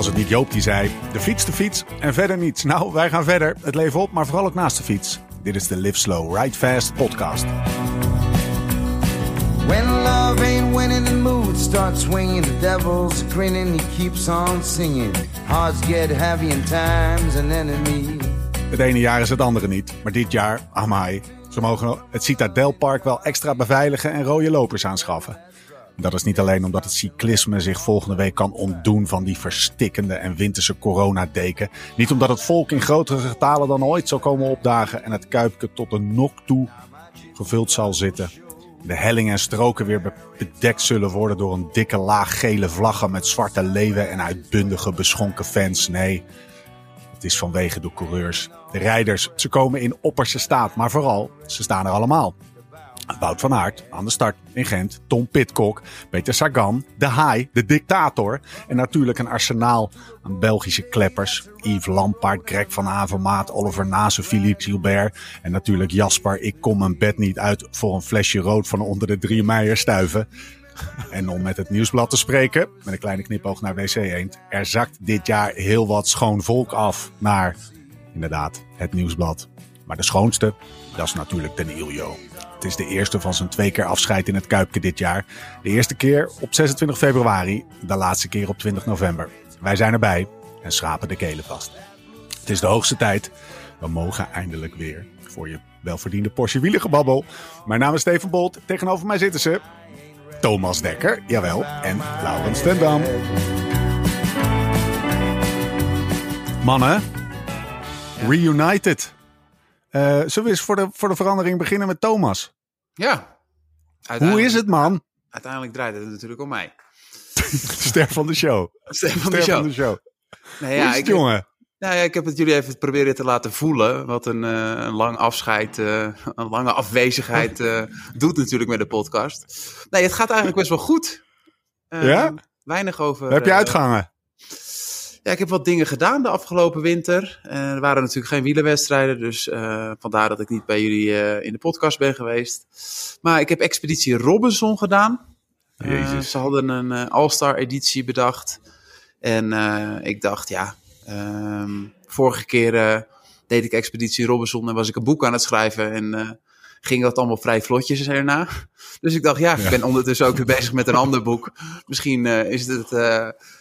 Was het niet Joop die zei: de fiets, de fiets en verder niets? Nou, wij gaan verder. Het leven op, maar vooral ook naast de fiets. Dit is de Live Slow, Ride Fast podcast. When love ain't winning, the mood starts swinging. The devil's grinning, he keeps on singing. Hearts get heavy time's an enemy. Het ene jaar is het andere niet, maar dit jaar, amai. Ze mogen het Citadelpark wel extra beveiligen en rode lopers aanschaffen. Dat is niet alleen omdat het cyclisme zich volgende week kan ontdoen van die verstikkende en winterse coronadeken. Niet omdat het volk in grotere getalen dan ooit zal komen opdagen en het kuipje tot de nok toe gevuld zal zitten. De hellingen en stroken weer bedekt zullen worden door een dikke laag gele vlaggen met zwarte leeuwen en uitbundige beschonken fans. Nee, het is vanwege de coureurs. De rijders, ze komen in opperste staat, maar vooral, ze staan er allemaal. Wout van Aert aan de start in Gent. Tom Pitcock, Peter Sagan, De Haai, de dictator. En natuurlijk een arsenaal aan Belgische kleppers. Yves Lampaard, Greg van Avermaat, Oliver Nase, Philippe Gilbert. En natuurlijk Jasper, ik kom mijn bed niet uit voor een flesje rood van onder de drie meijer stuiven. En om met het nieuwsblad te spreken, met een kleine knipoog naar WC Eend. Er zakt dit jaar heel wat schoon volk af naar, inderdaad, het nieuwsblad. Maar de schoonste, dat is natuurlijk de Iljo. Het is de eerste van zijn twee keer afscheid in het Kuipke dit jaar. De eerste keer op 26 februari, de laatste keer op 20 november. Wij zijn erbij en schrapen de kelen vast. Het is de hoogste tijd. We mogen eindelijk weer voor je welverdiende Porsche wielengebabbel. Mijn naam is Steven Bolt. Tegenover mij zitten ze Thomas Dekker, jawel, en Laurens Tendam. Mannen, reunited. Uh, zullen we eens voor de, voor de verandering beginnen met Thomas? Ja. Hoe is het, man? Uiteindelijk draait het natuurlijk om mij. Ster van de show. Ster van de show. Van de show. Nee, ja, ik, jongen? Nou ja, ik heb het jullie even proberen te laten voelen. Wat een, uh, een lang afscheid, uh, een lange afwezigheid uh, doet natuurlijk met de podcast. Nee, het gaat eigenlijk best wel goed. ja? Weinig over. Heb je uitgehangen? Ja, ik heb wat dingen gedaan de afgelopen winter. er waren natuurlijk geen wielerwedstrijden, dus vandaar dat ik niet bij jullie in de podcast ben geweest. Maar ik heb Expeditie Robinson gedaan. ze hadden een All-Star editie bedacht. En ik dacht, ja, Um, vorige keer deed ik Expeditie Robinson en was ik een boek aan het schrijven. En ging dat allemaal vrij vlotjes erna. Dus ik dacht, ja, ik ben ondertussen ook weer bezig met een ander boek. Misschien is het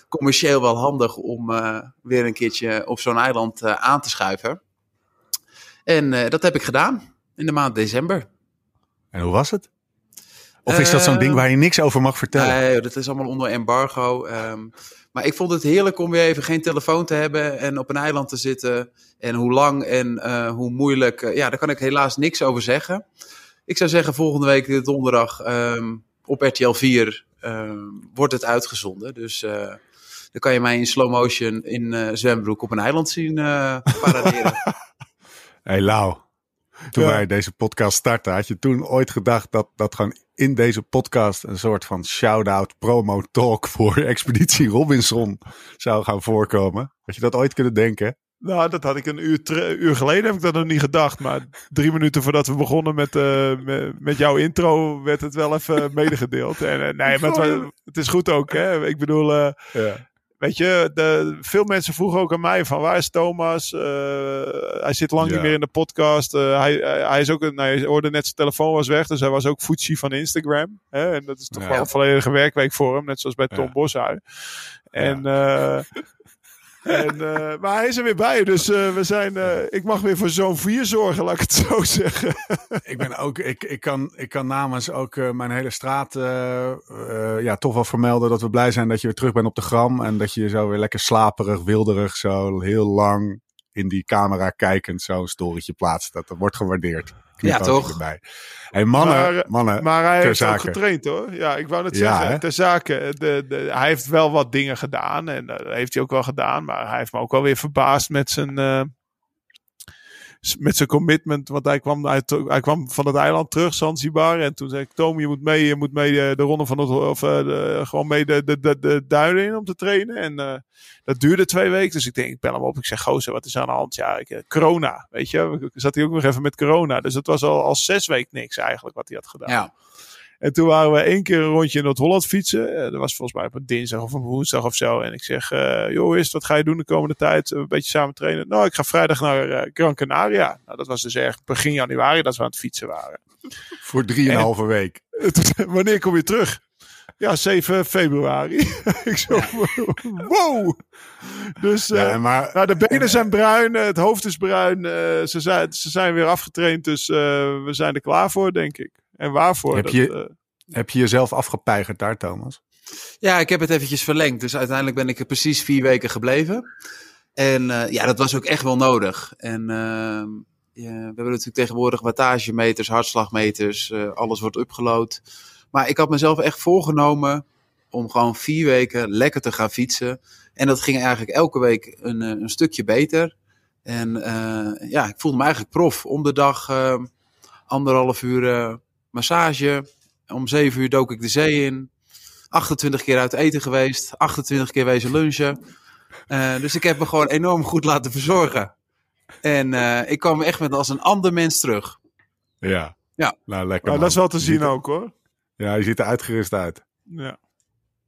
commercieel wel handig om weer een keertje op zo'n eiland aan te schuiven. En dat heb ik gedaan in de maand december. En hoe was het? Of is dat zo'n ding waar je niks over mag vertellen? Nee, dat is allemaal onder embargo. Um, maar ik vond het heerlijk om weer even geen telefoon te hebben en op een eiland te zitten. En hoe lang en hoe moeilijk, ja, daar kan ik helaas niks over zeggen. Ik zou zeggen, volgende week donderdag um, op RTL 4 um, wordt het uitgezonden. Dus uh, dan kan je mij in slow motion in zwembroek op een eiland zien paraderen. hey Lau, toen ja. wij deze podcast startten, had je toen ooit gedacht dat dat gewoon in deze podcast een soort van shout-out promo talk voor Expeditie Robinson zou gaan voorkomen? Had je dat ooit kunnen denken? Nou, dat had ik een uur, uur geleden heb ik dat nog niet gedacht. Maar drie minuten voordat we begonnen met, uh, met, met, jouw intro werd het wel even medegedeeld. En, uh, nee, maar het, het, is goed ook. Hè? Ik bedoel, uh, ja. Weet je, de, veel mensen vroegen ook aan mij van waar is Thomas? Uh, hij zit lang ja. niet meer in de podcast. Uh, hij, hij is ook, nou, je hoorde net zijn telefoon was weg, dus hij was ook footsie van Instagram. Hè? En dat is toch ja. wel een volledige werkweek voor hem, net zoals bij Tom ja. En uh, En, uh, maar hij is er weer bij, dus uh, we zijn, uh, ik mag weer voor zo'n vier zorgen, laat ik het zo zeggen. ik ben ook, ik, ik, kan, ik kan namens ook mijn hele straat ja, toch wel vermelden dat we blij zijn dat je weer terug bent op de gram. En dat je zo weer lekker slaperig, wilderig, zo heel lang in die camera kijkend zo'n storytje plaatst. Dat, dat wordt gewaardeerd. Ja, toch? Erbij. Hey, mannen, maar, mannen. Maar hij heeft zake. ook getraind hoor. Ja, ik wou net zeggen. ter zake. De, de, hij heeft wel wat dingen gedaan. En dat heeft hij ook wel gedaan. Maar hij heeft me ook wel weer verbaasd met zijn. eh, met zijn commitment, want hij kwam, uit, hij kwam van het eiland terug, Zanzibar. En toen zei ik, Tom, je moet mee, je moet mee eh, de ronde van het, of de, gewoon mee de, de, de, in om te trainen. En uh, dat duurde twee weken. Dus ik denk, ik bel hem op. Ik zeg, gozer, wat is aan de hand? Ja, ik, corona, weet je. Zat hij ook nog even met corona. Dus het was al, al zes weken niks eigenlijk wat hij had gedaan. Ja. En toen waren we één keer een rondje in Noord-Holland fietsen. Uh, dat was volgens mij op een dinsdag of een woensdag of zo. En ik zeg, uh, joh, is wat ga je doen de komende tijd? Een beetje samen trainen. Nou, ik ga vrijdag naar uh, Gran Canaria. Nou, dat was dus erg begin januari dat we aan het fietsen waren. Voor drieënhalve week. Wanneer kom je terug? Ja, 7 februari. ik zo, wow. Dus ja, maar, nou, de benen zijn bruin, het hoofd is bruin. Uh, ze, zijn, ze zijn weer afgetraind, dus uh, we zijn er klaar voor, denk ik. En waarvoor? Heb, dat, je, heb je jezelf afgepeigerd daar, Thomas? Ja, ik heb het eventjes verlengd. Dus uiteindelijk ben ik er precies vier weken gebleven. En ja, dat was ook echt wel nodig. En ehm, ja, we hebben natuurlijk tegenwoordig wattagemeters, hartslagmeters. alles wordt upgeload. Maar ik had mezelf echt voorgenomen om gewoon vier weken lekker te gaan fietsen. En dat ging eigenlijk elke week een, eh, een stukje beter. En uh, ja, ik voelde me eigenlijk prof. Om de dag uh, anderhalf uur massage. Om zeven uur dook ik de zee in. 28 keer uit eten geweest. 28 keer wezen lunchen. dus ik heb me gewoon enorm goed laten verzorgen. En ik kwam echt met als een ander mens terug. Ja. Ja. Nou, lekker. Nou, dat is wel te zien ook hoor. Ja, je ziet er uitgerust uit. Ja.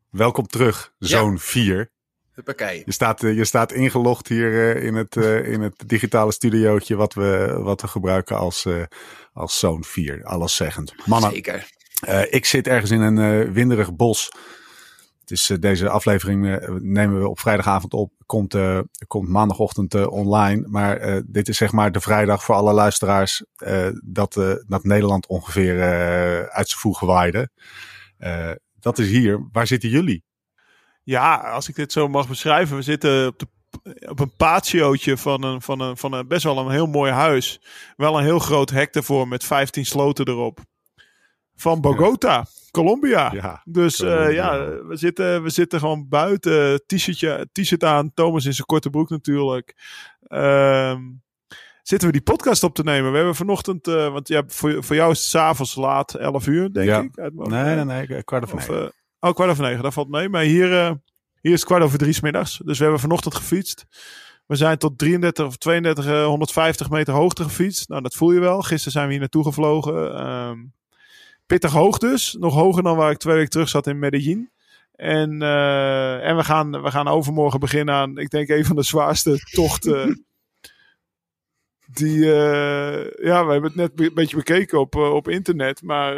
Welkom terug, zoon 4. Huppakee. Je staat, je staat ingelogd hier in, het, in het digitale studiootje wat we, wat we gebruiken als, als zoon 4. Alleszeggend. Mannen, Zeker. ik zit ergens in een winderig bos. Deze aflevering nemen we op vrijdagavond op. Komt, komt maandagochtend online. Maar dit is zeg maar de vrijdag voor alle luisteraars dat, dat Nederland ongeveer uit zijn voegen waaide. dat is hier. Waar zitten jullie? Ja, als ik dit zo mag beschrijven. We zitten op, de, op een patiootje van een, van, een, van een best wel een heel mooi huis. Wel een heel groot hek ervoor met 15 sloten erop. Van Bogota, ja. Colombia. Ja, dus Colombia. Uh, ja, we zitten, we zitten gewoon buiten. T-shirtje, t-shirt aan. Thomas in zijn korte broek natuurlijk. Um, zitten we die podcast op te nemen. We hebben vanochtend, uh, want ja, voor, voor jou is het s'avonds laat, 11 uur denk ja. ik. Uit nee, nee, nee, kwart over negen. Oh, kwart over negen, dat valt mee. Maar hier, uh, hier is kwart over drie 's middags. Dus we hebben vanochtend gefietst. We zijn tot 33 of 32, 150 meter hoogte gefietst. Nou, dat voel je wel. Gisteren zijn we hier naartoe gevlogen. Um, pittig hoog dus. Nog hoger dan waar ik twee weken terug zat in Medellin. En, uh, en we, gaan, we gaan overmorgen beginnen aan, ik denk, een van de zwaarste tochten. Die, uh, ja, we hebben het net een beetje bekeken op, uh, op internet. Maar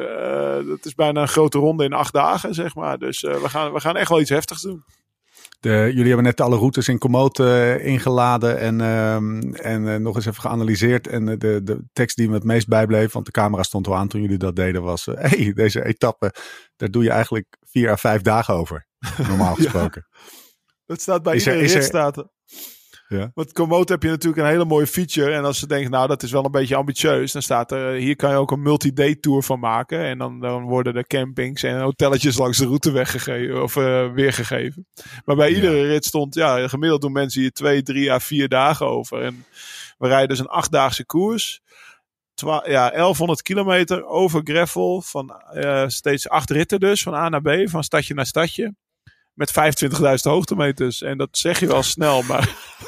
dat is bijna een grote ronde in acht dagen, zeg maar. Dus we, gaan, we gaan echt wel iets heftigs doen. De, jullie hebben net alle routes in Komoot uh, ingeladen en, uh, en uh, nog eens even geanalyseerd. En de, de tekst die me het meest bijbleef, want de camera stond al aan toen jullie dat deden, was: hé, hey, deze etappe, daar doe je eigenlijk vier à vijf dagen over. Normaal gesproken. ja, dat staat bij is iedere er. Ja. Want Komoot heb je natuurlijk een hele mooie feature. En als ze denken, nou, dat is wel een beetje ambitieus. Dan staat er, hier kan je ook een multi-day tour van maken. En dan, dan worden de campings en hotelletjes langs de route weggegeven of uh, weergegeven. Maar bij iedere rit stond, ja, gemiddeld doen mensen hier twee, drie à vier dagen over. En we rijden dus een achtdaagse koers. Twa ja, 1100 kilometer over gravel. Van uh, steeds acht ritten dus, van A naar B, van stadje naar stadje met 25.000 hoogtemeters. En dat zeg je wel snel, maar.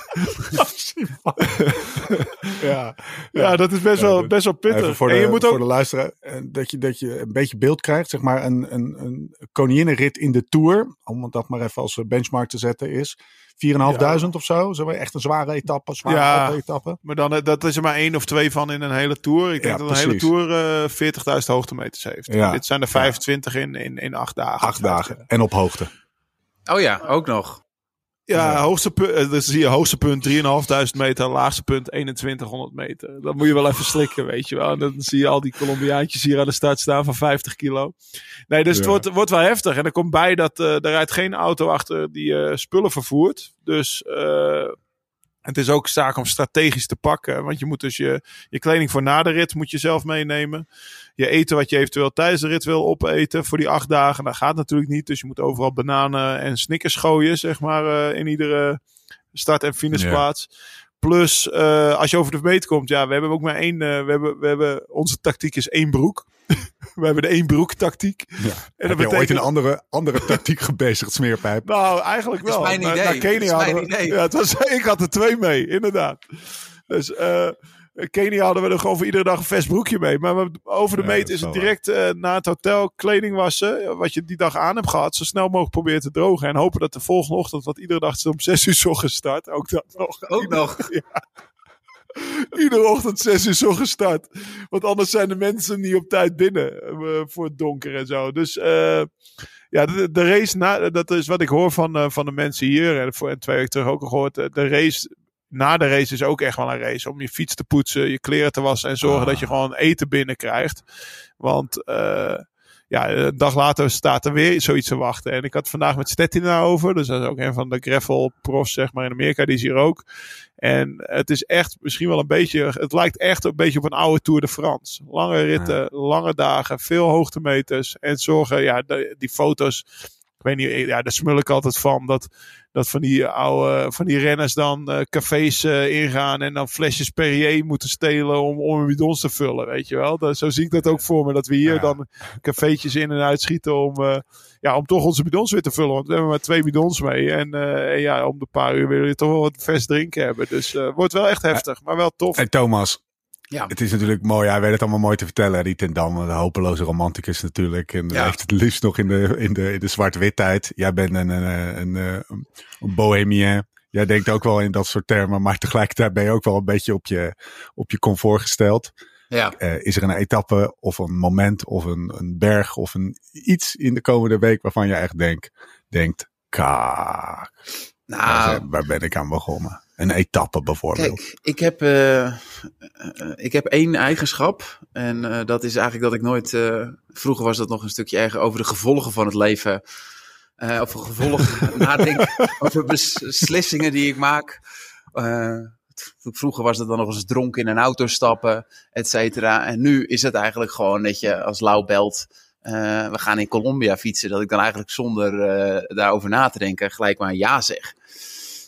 ja, ja, dat is best wel, best wel pittig. Voor de, en je moet ook... voor de luisteraar, dat je, dat je een beetje beeld krijgt, zeg maar, een, een, een koninginnenrit in de Tour, om dat maar even als benchmark te zetten, is 4.500 ja. of zo. Zo echt een zware etappe, zware ja, etappe. Maar dan, dat is er maar één of twee van in een hele Tour. Ik denk ja, dat een hele Tour uh, 40.000 hoogtemeters heeft. Dit zijn er 25 in, in, in acht dagen. Acht dagen. En op hoogte. Oh ja, ook nog. Ja, ja. hoogste punt, dus zie je hoogste punt 3.500 meter, laagste punt 2100 meter. Dat moet je wel even slikken, weet je wel. En dan zie je al die Colombiaantjes hier aan de start staan van 50 kilo. Nee, dus ja. het wordt, wordt wel heftig. En er komt bij dat uh, er rijdt geen auto achter die uh, spullen vervoert. Dus uh, het is ook zaak om strategisch te pakken. Want je moet dus je, je kleding voor na de rit moet je zelf meenemen. Je eten wat je eventueel tijdens de rit wil opeten voor die acht dagen. Dat gaat natuurlijk niet. Dus je moet overal bananen en snickers gooien, zeg maar, uh, in iedere start- en finishplaats. Plus, uh, als je over de meet komt, ja, we hebben ook maar één. Uh, we, hebben, we hebben, onze tactiek is één broek. we hebben de één broek tactiek. Ja. En dat Heb betekent... je ooit een andere, andere tactiek gebezigd, smeerpijp? Nou, eigenlijk wel. Dat is mijn idee. Naar Kenia dat is mijn idee. Ja, het was, ik had er twee mee, inderdaad. Dus, uh, Kenia hadden we er gewoon voor iedere dag een vers broekje mee. Maar over de meet is het direct uh, naar het hotel kleding wassen. Wat je die dag aan hebt gehad. Zo snel mogelijk proberen te drogen. En hopen dat de volgende ochtend, wat iedere dag om 6 uur s ochtends start. Ook dat nog. Ook nog. Ja. Iedere ochtend 6 uur zo gestart. Want anders zijn de mensen niet op tijd binnen uh, voor het donker en zo. Dus uh, ja, de, de, race, na, dat is wat ik hoor van, uh, van de mensen hier. En, voor, en twee weken terug ook al gehoord. De race na de race is ook echt wel een race. Om je fiets te poetsen, je kleren te wassen en zorgen dat je gewoon eten binnenkrijgt. Want ja, een dag later staat er weer zoiets te wachten. En ik had vandaag met Stettina over. Dus dat is ook een van de gravel profs, zeg maar, in Amerika. Die is hier ook. En het is echt misschien wel een beetje. Het lijkt echt een beetje op een oude Tour de France. Lange ritten, lange dagen, veel hoogtemeters. En zorgen, ja, die foto's. Weet niet, ja, daar smul ik altijd van. Dat dat van die oude, van die renners dan uh, cafés uh, ingaan en dan flesjes Perrier moeten stelen om, om een bidons te vullen, weet je wel. Dat, zo zie ik dat ook voor me, dat we hier ja. dan cafeetjes in en uitschieten om, uh, ja, om toch onze bidons weer te vullen. Want we hebben maar twee bidons mee en, en ja, om de paar uur wil je toch wel wat vers drinken hebben. Dus wordt wel echt heftig, maar wel tof. Hey Thomas, ja. Het is natuurlijk mooi. Hij weet het allemaal mooi te vertellen. Die ten Dam, de hopeloze romanticus natuurlijk. En ja. heeft het liefst nog in de, in de, in de zwart-wit tijd. Jij bent een, een, een, een, een bohemien. Jij denkt ook wel in dat soort termen. Maar tegelijkertijd ben je ook wel een beetje op je, op je comfort gesteld. Ja. Uh, is er een etappe of een moment of een, een berg of een iets in de komende week waarvan je echt denkt, denkt, kaak. Nou, waar ben ik aan begonnen? Een etappe bijvoorbeeld. Kijk, ik heb, uh, ik heb één eigenschap. En uh, dat is eigenlijk dat ik nooit. Uh, vroeger was dat nog een stukje erger over de gevolgen van het leven. over gevolgen nadenken. over beslissingen die ik maak. vroeger was dat dan nog eens dronken in een auto stappen, et cetera. En nu is het eigenlijk gewoon dat je als lauw belt. we gaan in Colombia fietsen. Dat ik dan eigenlijk zonder daarover na te denken gelijk maar ja zeg.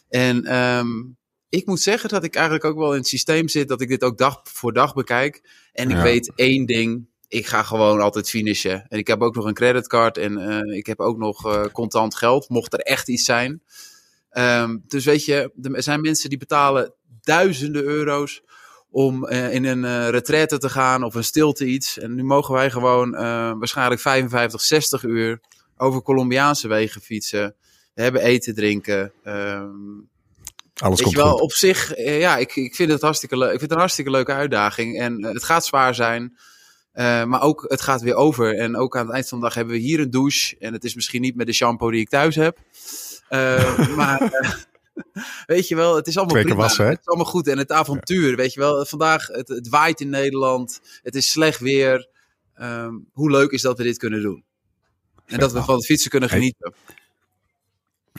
En um, ik moet zeggen dat ik eigenlijk ook wel in het systeem zit dat ik dit ook dag voor dag bekijk. En ik weet één ding. Ik ga gewoon altijd finishen. En ik heb ook nog een creditcard en uh, ik heb ook nog uh, contant geld, mocht er echt iets zijn. Um, dus weet je, er zijn mensen die betalen duizenden euro's om uh, in een uh, retraite te gaan of een stilte iets. En nu mogen wij gewoon waarschijnlijk 55, 60 uur over Colombiaanse wegen fietsen. We hebben eten, drinken. Um, alles komt wel, goed. op zich, eh, ja, ik, ik vind het hartstikke leuk. Ik vind het een hartstikke leuke uitdaging. En uh, het gaat zwaar zijn. Uh, maar ook, het gaat weer over. En ook aan het eind van de dag hebben we hier een douche. En het is misschien niet met de shampoo die ik thuis heb. Uh, maar weet je wel, het is allemaal prima. wassen? Het is allemaal goed. En het avontuur, weet je wel. Vandaag, het, het waait in Nederland. Het is slecht weer. Um, hoe leuk is dat we dit kunnen doen? En dat we van het fietsen kunnen genieten.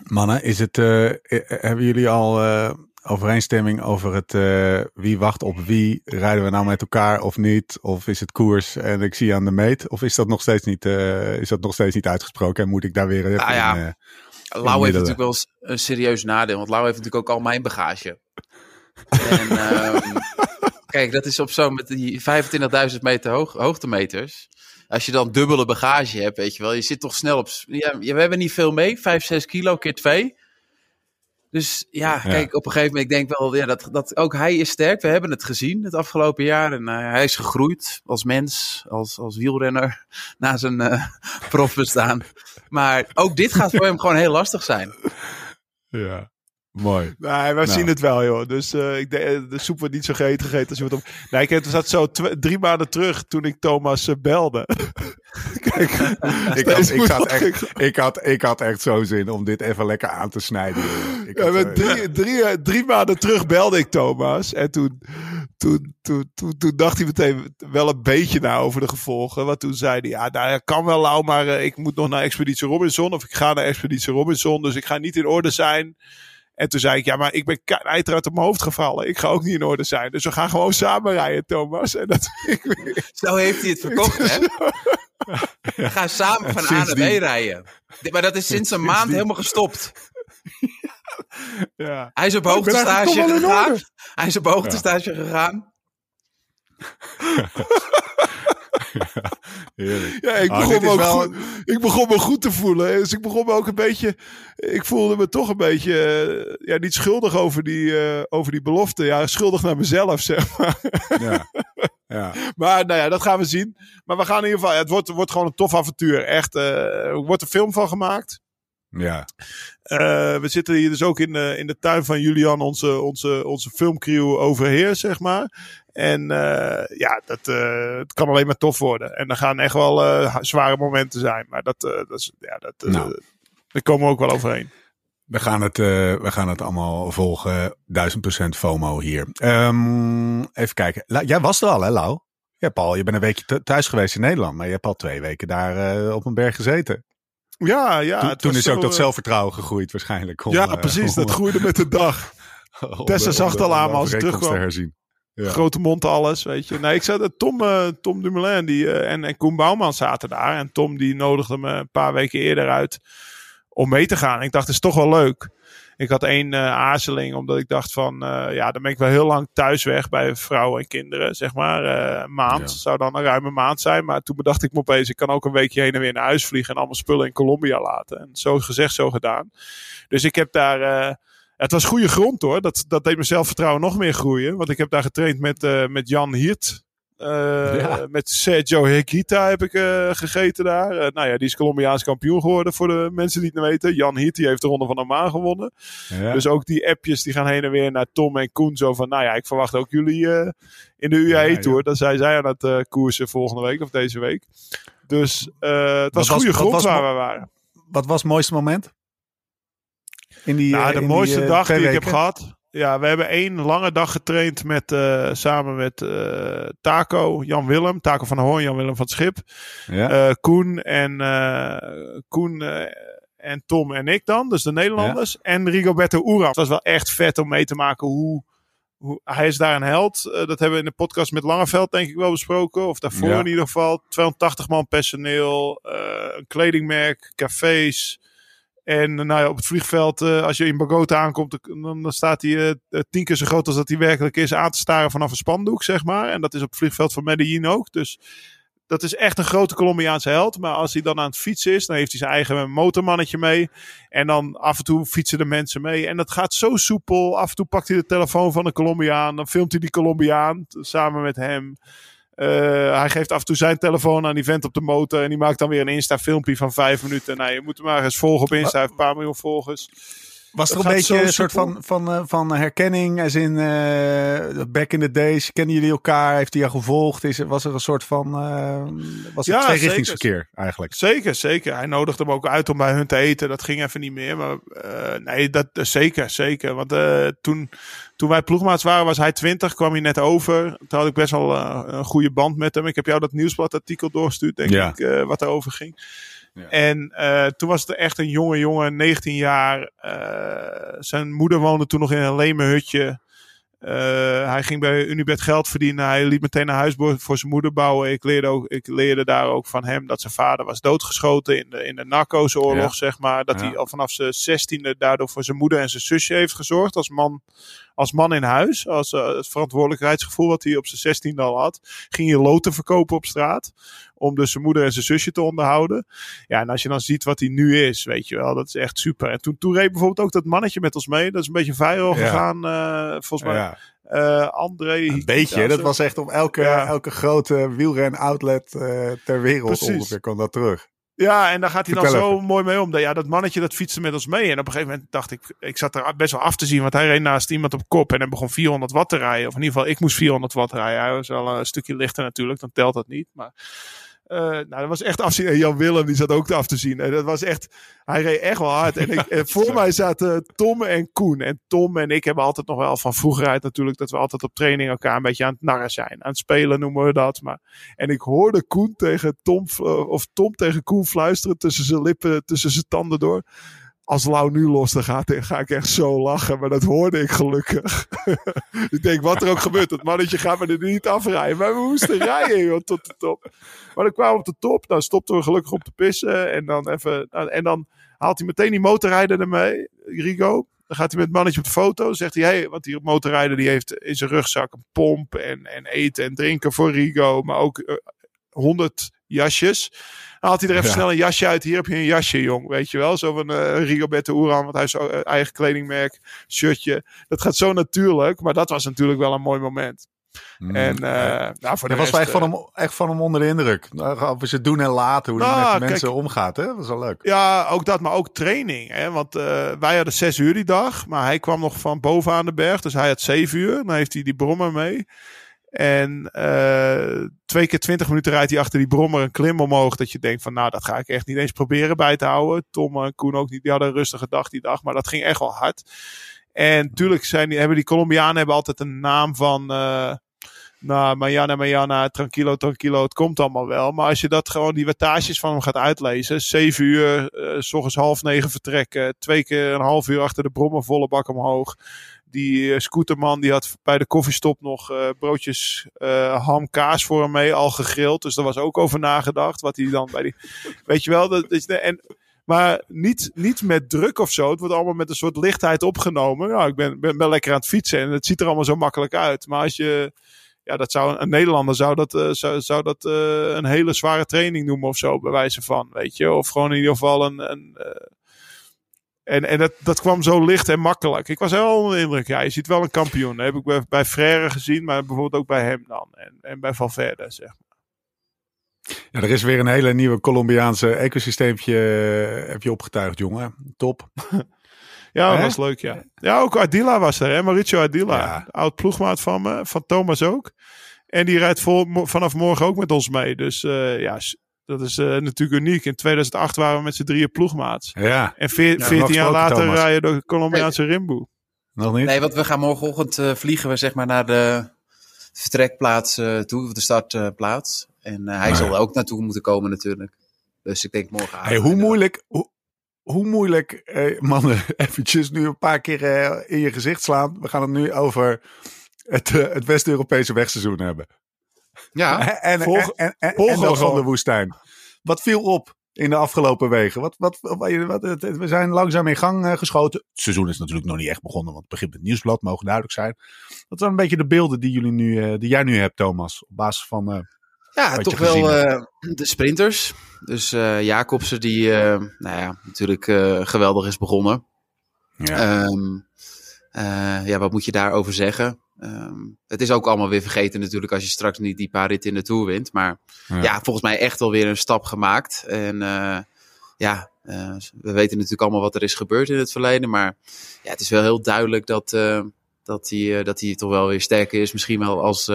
Mannen, is het, uh, hebben jullie al uh, overeenstemming over het uh, wie wacht op wie? Rijden we nou met elkaar of niet? Of is het koers en ik zie aan de meet? Of is dat nog steeds niet, is dat nog steeds niet uitgesproken en moet ik daar weer even nou ja, in, Lau heeft natuurlijk wel een serieus nadeel, want Lau heeft natuurlijk ook al mijn bagage. en, um, kijk, dat is op zo met die 25.000 meter hoog, hoogtemeters als je dan dubbele bagage hebt, weet je wel, je zit toch snel op. Ja, we hebben niet veel mee, 5, 6 kilo keer 2. Dus ja, ja, kijk, op een gegeven moment, ik denk wel ja, dat, dat ook hij is sterk. We hebben het gezien het afgelopen jaar. En uh, hij is gegroeid als mens, als, als wielrenner, na zijn uh, profbestaan. Maar ook dit gaat voor hem gewoon heel lastig zijn. Ja. Mooi. Nee, wij nou. zien het wel, joh. Dus uh, ik de, de soep wordt niet zo gegeten gegeten als je wat op. Nee, ik zat zo drie maanden terug toen ik Thomas uh, belde. Kijk, ik, had, ik, echt, ik, had, ik had echt zo zin om dit even lekker aan te snijden. Ik ja, drie, drie, drie maanden terug belde ik Thomas. En toen, toen, toen, toen, toen dacht hij meteen wel een beetje na over de gevolgen. Want toen zei hij, ja, nou, kan wel lauw, maar ik moet nog naar Expeditie Robinson. Of ik ga naar Expeditie Robinson, dus ik ga niet in orde zijn. En toen zei ik, ja, maar ik ben uiteraard op mijn hoofd gevallen. Ik ga ook niet in orde zijn. Dus we gaan gewoon samen rijden, Thomas. En dat Zo heeft hij het verkocht, hè? We gaan samen van A naar B rijden. Maar dat is sinds een maand helemaal gestopt. Ja. Hij is op hoogtestage gegaan. Hij is op hoogtestage gegaan. ja, ik, oh, begon me ook goed, ik begon me goed te voelen. Dus ik begon me ook een beetje. Ik voelde me toch een beetje. Eh, ja, niet schuldig over die, uh, over die belofte. Ja, schuldig naar mezelf, zeg maar. Ja. Ja. Maar nou ja, dat gaan we zien. Maar we gaan in ieder geval. Het wordt, wordt gewoon een tof avontuur. Echt. Uh, er wordt een film van gemaakt. Ja. Uh, we zitten hier dus ook in de, in de tuin van Julian, onze, onze, onze filmcrew overheer, zeg maar. En uh, ja, dat uh, het kan alleen maar tof worden. En er gaan echt wel zware momenten zijn. Maar dat, dat is, ja, dat, nou. daar komen we ook wel overheen. We gaan het, we gaan het allemaal volgen. Duizend procent FOMO hier. Um, even kijken. Jij was er al, hè, Lau? Ja, Paul, je bent een weekje thuis geweest in Nederland. Maar je hebt al twee weken daar op een berg gezeten. Ja, ja. Toen, is ook dat zelfvertrouwen gegroeid waarschijnlijk. ja, precies. dat groeide met de dag. Tessa zag het al aan als het terugkwam. herzien. Ja. Grote mond, alles, weet je. Nee, ik zei dat Tom, uh, Tom Dumoulin die, uh, en, en Koen Bouwman zaten daar. En Tom die nodigde me een paar weken eerder uit om mee te gaan. ik dacht, het is toch wel leuk. Ik had één uh, aarzeling, omdat ik dacht van, ja, dan ben ik wel heel lang thuis weg bij vrouwen en kinderen, zeg maar. Uh, maand, zou dan een ruime maand zijn. Maar toen bedacht ik me opeens, ik kan ook een weekje heen en weer naar huis vliegen en allemaal spullen in Colombia laten. En zo gezegd, zo gedaan. Dus ik heb daar, het was goede grond hoor. Dat, dat deed mijn zelfvertrouwen nog meer groeien. Want ik heb daar getraind met, met Jan Hiert. Uh, Met Sergio Higuita heb ik uh, gegeten daar. Uh, nou ja, die is Colombiaans kampioen geworden voor de mensen die het niet weten. Jan Hiet, die heeft de Ronde van Oman gewonnen. Ja. Dus ook die appjes die gaan heen en weer naar Tom en Koen. Zo van, nou ja, ik verwacht ook jullie in de UAE-tour. Ja, Dan zijn zij aan het koersen volgende week of deze week. Dus het was, goede grond waar we waren. Wat was het mooiste moment? In die, nou, de mooiste dag die ik heb gehad ja, we hebben één lange dag getraind met, uh, samen met uh, Taco, Jan Willem, Taco van Hoorn, Jan Willem van het Schip, ja. uh, Koen en Koen en Tom en ik dan, dus de Nederlanders, ja. en Rigoberto Uram. Dat was wel echt vet om mee te maken hoe, hoe hij is daar een held. dat hebben we in de podcast met Langeveld denk ik wel besproken, of daarvoor ja. in ieder geval. 280 man personeel, een kledingmerk, cafés. En nou ja, op het vliegveld, uh, als je in Bogota aankomt, dan, dan staat hij uh, tien keer zo groot als dat hij werkelijk is aan te staren vanaf een spandoek, zeg maar. En dat is op het vliegveld van Medellin ook. Dus dat is echt een grote Colombiaanse held. Maar als hij dan aan het fietsen is, dan heeft hij zijn eigen motormannetje mee. En dan af en toe fietsen de mensen mee. En dat gaat zo soepel. Af en toe pakt hij de telefoon van een Colombiaan. Dan filmt hij die Colombiaan samen met hem. Uh, hij geeft af en toe zijn telefoon aan die vent op de motor. En die maakt dan weer een Insta-filmpje van vijf minuten. Nou, je moet hem maar eens volgen op Insta. Hij heeft een paar miljoen volgers. Was er een beetje een soort van, van, uh, van herkenning? Als in uh, back in the days, kennen jullie elkaar? Heeft hij jou gevolgd? Is, was er een soort van. Uh, was het ja, tweerichtingsverkeer eigenlijk? Zeker, zeker. Hij nodigde hem ook uit om bij hun te eten. Dat ging even niet meer. Maar nee, dat zeker, zeker. Want toen, toen wij ploegmaats waren, was hij 20, kwam hij net over. Toen had ik best wel een goede band met hem. Ik heb jou dat nieuwsbladartikel doorgestuurd, denk ik, wat erover ging. En uh, toen was het echt een jonge jongen, 19 jaar. Uh, zijn moeder woonde toen nog in een leme hutje. Uh, hij ging bij Unibed geld verdienen. Hij liet meteen een huis voor zijn moeder bouwen. Ik leerde, ook, ik leerde daar ook van hem dat zijn vader was doodgeschoten in de, in de narcoseoorlog, ja. zeg maar. Dat hij al vanaf zijn zestiende daardoor voor zijn moeder en zijn zusje heeft gezorgd als man als man in huis, als uh, het verantwoordelijkheidsgevoel wat hij op zijn 16 al had, ging hij loten verkopen op straat. Om dus zijn moeder en zijn zusje te onderhouden. Ja, en als je dan ziet wat hij nu is, weet je wel, dat is echt super. En toen, toen reed bijvoorbeeld ook dat mannetje met ons mee. Dat is een beetje viral ja. gegaan, uh, volgens mij. Ja. Uh, André. Een beetje, dat was echt op elke, ja. elke grote wielren outlet uh, ter wereld Precies. ongeveer kwam dat terug. Ja, en daar gaat hij dan zo mooi mee om. Ja, dat mannetje dat fietste met ons mee. En op een gegeven moment dacht ik, ik zat er best wel af te zien. Want hij reed naast iemand op kop en hij begon 400 watt te rijden. Of in ieder geval, ik moest 400 watt rijden. Hij was wel een stukje lichter natuurlijk, dan telt dat niet. Maar uh, nou, dat was echt afzien. En Jan Willem, die zat ook af te zien. En dat was echt, hij reed echt wel hard. En, ik, en voor mij zaten Tom en Koen. En Tom en ik hebben altijd nog wel van vroeger uit natuurlijk, dat we altijd op training elkaar een beetje aan het narren zijn. Aan het spelen noemen we dat. Maar, en ik hoorde Koen tegen Tom, of Tom tegen Koen fluisteren tussen zijn lippen, tussen zijn tanden door als Lau nu los dan gaat, ga ik echt zo lachen. Maar dat hoorde ik gelukkig. ik denk, wat er ook gebeurt, dat mannetje gaat me er niet afrijden. Maar we moesten rijden tot de top. Maar dan kwamen we op de top. Dan stopten we gelukkig op te pissen. En dan, even, en dan haalt hij meteen die motorrijder ermee, Rigo. Dan gaat hij met het mannetje op de foto. Zegt hij, hey, want die motorrijder die heeft in zijn rugzak een pomp en, en eten en drinken voor Rigo. Maar ook uh, honderd jasjes. Dan had hij er even snel een jasje uit. Hier heb je een jasje, jong. Weet je wel? Zo van uh, Rigoberto Uran, want hij is uh, eigen kledingmerk, shirtje. Dat gaat zo natuurlijk. Maar dat was natuurlijk wel een mooi moment. Mm. En uh, nou, voor de rest, was echt van, hem, echt van hem onder de indruk. Over ze doen en laten, hoe nou, met mensen omgaat. Hè? Dat was wel leuk. Ja, ook dat, maar ook training. Hè? Want uh, wij hadden zes uur die dag. Maar hij kwam nog van boven aan de berg. Dus hij had zeven uur. Dan heeft hij die brommer mee. En uh, twee keer twintig minuten rijdt hij achter die brommer een klim omhoog. Dat je denkt van nou, dat ga ik echt niet eens proberen bij te houden. Tom en Koen ook niet. Die hadden een rustige dag die dag. Maar dat ging echt wel hard. En natuurlijk zijn, hebben die Colombianen hebben altijd een naam van... Uh, nou, Mariana, Mariana, tranquilo, tranquilo, het komt allemaal wel. Maar als je dat gewoon, die wattages van hem gaat uitlezen. Zeven uur, uh, s ochtends half negen vertrekken. Twee keer een half uur achter de brommer, volle bak omhoog. Die uh, scooterman die had bij de koffiestop nog uh, broodjes uh, ham kaas voor hem mee, al gegrild. Dus daar was ook over nagedacht. Wat hij dan bij die. Weet je wel, dat, en, maar niet, niet met druk of zo. Het wordt allemaal met een soort lichtheid opgenomen. Nou, ik ben, ben, lekker aan het fietsen en het ziet er allemaal zo makkelijk uit. Maar als je ja, dat zou een Nederlander zou dat, zou, zou dat een hele zware training noemen of zo, bij wijze van, weet je. Of gewoon in ieder geval een. een en en dat, dat kwam zo licht en makkelijk. Ik was wel onder de indruk. Ja, je ziet wel een kampioen. Dat heb ik bij, bij Frère gezien, maar bijvoorbeeld ook bij hem dan. En, en bij Valverde, zeg maar. Ja, er is weer een hele nieuwe Colombiaanse ecosysteempje heb je opgetuigd, jongen. Top. Ja, dat was leuk, ja. Ja, ook Adila was er, hè? Mauricio Adila. Oud ploegmaat van me, van Thomas ook. En die rijdt vol, vanaf morgen ook met ons mee. Dus uh, ja, dat is uh, natuurlijk uniek. In 2008 waren we met z'n drieën ploegmaats. Ja. En veer, ja, 14 jaar later Thomas. rijden de Colombiaanse nee. Rimboe. Nog niet? Nee, want we gaan morgenochtend uh, vliegen we zeg maar naar de vertrekplaats toe, de startplaats. en hij zal er ook naartoe moeten komen natuurlijk. Dus ik denk morgen Hey, hoe moeilijk, hoe, hoe moeilijk, eh, mannen, eventjes nu een paar keer eh, in je gezicht slaan. We gaan het nu over het, uh, het West-Europese wegseizoen hebben. Ja, en, volg, en, en, en, en van de woestijn. Wat viel op in de afgelopen weken? Wat, wat, wat, wat we zijn langzaam in gang uh, geschoten. Het seizoen is natuurlijk nog niet echt begonnen, want het begint met het nieuwsblad, mogen duidelijk zijn. Wat zijn een beetje de beelden die, jullie nu, uh, die jij nu hebt, Thomas, op basis van uh, ja, toch wel uh, de sprinters. Dus uh, Jacobsen, die uh, nou ja, natuurlijk geweldig is begonnen. Ja. Um, ja, wat moet je daarover zeggen? Um, het is ook allemaal weer vergeten natuurlijk als je straks niet die paar ritten in de Tour wint. Maar ja, ja volgens mij echt wel weer een stap gemaakt. En ja, we weten natuurlijk allemaal wat er is gebeurd in het verleden. Maar ja, het is wel heel duidelijk dat dat hij, dat hij toch wel weer sterker is. Misschien wel als,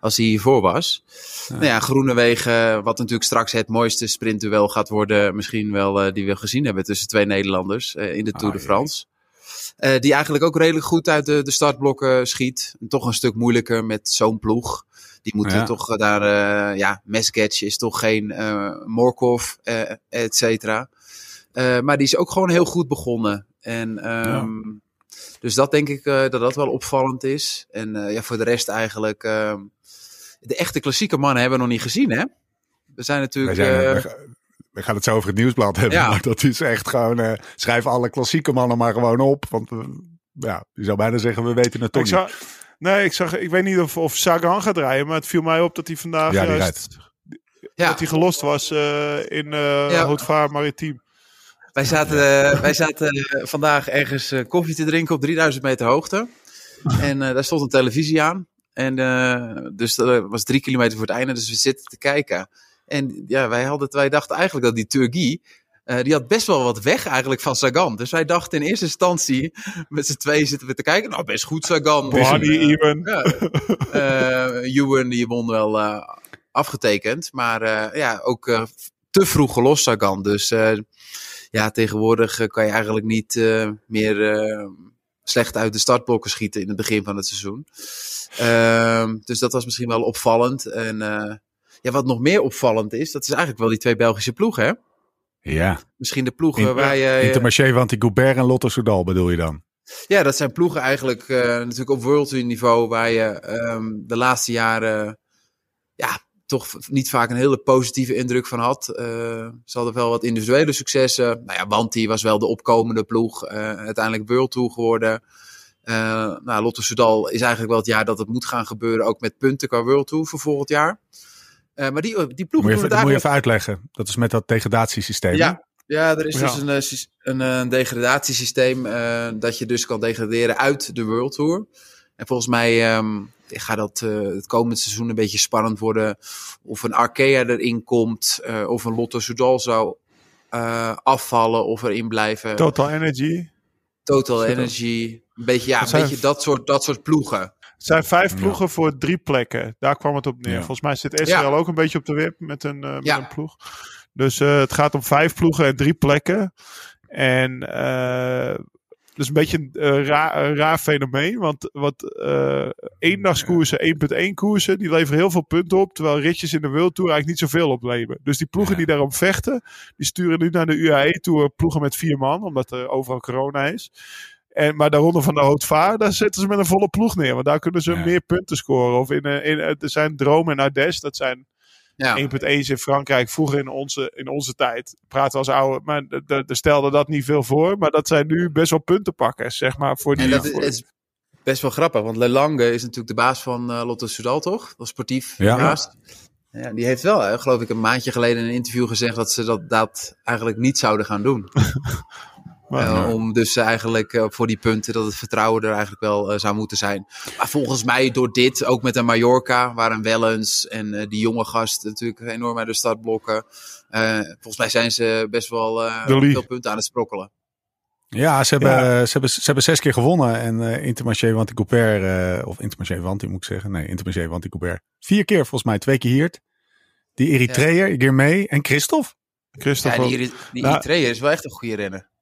als hij hiervoor was. Ja. Nou ja, Groenewegen, wat natuurlijk straks het mooiste sprintduel gaat worden. Misschien wel die we gezien hebben tussen twee Nederlanders in de Tour ah, de France. Die eigenlijk ook redelijk goed uit de, de startblokken schiet. toch een stuk moeilijker met zo'n ploeg. Die moeten ja. toch daar, ja, Mesgetch is toch geen Morkov, et cetera. maar die is ook gewoon heel goed begonnen. En um, dus dat denk ik uh, dat dat wel opvallend is. En uh, ja, voor de rest eigenlijk. Uh, de echte klassieke mannen hebben we nog niet gezien, hè? We zijn natuurlijk. Zijn, we, gaan het zo over het nieuwsblad hebben. Ja. Maar dat is echt gewoon. schrijf alle klassieke mannen maar gewoon op. Want ja, je zou bijna zeggen, we weten het toch ik niet. nee, ik, zag, ik weet niet of, of Sagan gaat rijden. Maar het viel mij op dat hij vandaag. Ja, juist, ja. Dat hij gelost was in uh, ja. Houtvaar Maritiem. Wij zaten, uh, wij zaten uh, vandaag ergens uh, koffie te drinken op 3000 meter hoogte. En daar stond een televisie aan. En dus dat was drie kilometer voor het einde. Dus we zitten te kijken. En ja, wij, hadden, wij dachten eigenlijk dat die Turgie. die had best wel wat weg eigenlijk van Sagan. Dus wij dachten in eerste instantie, met z'n twee zitten we te kijken. Nou, best goed Sagan. Bohani, Ewan. Ja, Ewan, die won wel afgetekend. Maar ja, ook te vroeg gelost Sagan. Dus ja, tegenwoordig eh, kan je eigenlijk niet uh, meer uh, slecht uit de startblokken schieten in het begin van het seizoen. Uh, dus dat was misschien wel opvallend. En ja, wat nog meer opvallend is, dat is eigenlijk wel die twee Belgische ploegen, hè? Ja. Misschien de ploegen In, waar je... Intermarché, want die Goubert en Lotto Soudal bedoel je dan? Ja, dat zijn ploegen eigenlijk natuurlijk op world niveau waar je um, de laatste jaren ja, toch niet vaak een hele positieve indruk van had. Uh, ze hadden wel wat individuele successen. Nou ja, Wanti was wel de opkomende ploeg. Uh, uiteindelijk World Tour geworden. Nou, Lotte Soudal is eigenlijk wel het jaar dat het moet gaan gebeuren. Ook met punten qua World Tour voor volgend jaar. Maar die, die ploegen moet je, even, moet je even uitleggen. Dat is met dat degradatiesysteem. Ja, ja, er is dus een, een, een degradatiesysteem dat je dus kan degraderen uit de World Tour. En volgens mij um, gaat dat uh, het komende seizoen een beetje spannend worden. Of een Arkea erin komt, uh, of een Lotto Soudal zou uh, afvallen of erin blijven. Total Energy. Total Energy. Een beetje, ja, een beetje dat soort, dat soort ploegen. Het zijn vijf ploegen voor drie plekken. Daar kwam het op neer. Volgens mij zit SRL ja. ook een beetje op de wip met een, met een ploeg. Dus het gaat om vijf ploegen en drie plekken. En dus een beetje een uh, raar, raar, fenomeen. Want wat uh, eendagskoersen, 1.1 koersen, die leveren heel veel punten op. Terwijl ritjes in de World Tour eigenlijk niet zoveel opleveren. Dus die ploegen die daarom vechten, die sturen nu naar de UAE Tour ploegen met vier man. Omdat er overal corona is. En, maar de ronde van de Haute daar zetten ze met een volle ploeg neer. Want daar kunnen ze meer punten scoren. Of in, in, er zijn Droom en Ardèche, dat zijn ja. 1.1 in Frankrijk, vroeger in onze, in onze tijd, praten we als oude, maar de, de, stelde dat niet veel voor. Maar dat zijn nu best wel puntenpakkers, zeg maar. Voor die, en dat is best wel grappig, want Lelange is natuurlijk de baas van uh, Lotte Soudal, toch? Dat sportief ja. Ja, die heeft wel, eh, geloof ik, een maandje geleden in een interview gezegd dat ze dat, dat eigenlijk niet zouden gaan doen. Uh, om dus eigenlijk uh, voor die punten dat het vertrouwen er eigenlijk wel uh, zou moeten zijn. Maar volgens mij door dit, ook met een Mallorca, waar een Wellens en die jonge gast natuurlijk enorm uit de startblokken. volgens mij zijn ze best wel veel punten aan het sprokkelen. Ja, ze hebben, ja. Ze, hebben, ze hebben zes keer gewonnen. En uh, Intermarché Wanty Coupert, of Intermarché Wanty moet ik zeggen. Nee, Intermarché Wanty Coupert. Vier keer volgens mij, twee keer hier. Die Eritreër, ja. mee en Christophe. Christophe ja, die, die nou, Eritreër is wel echt een goede renner.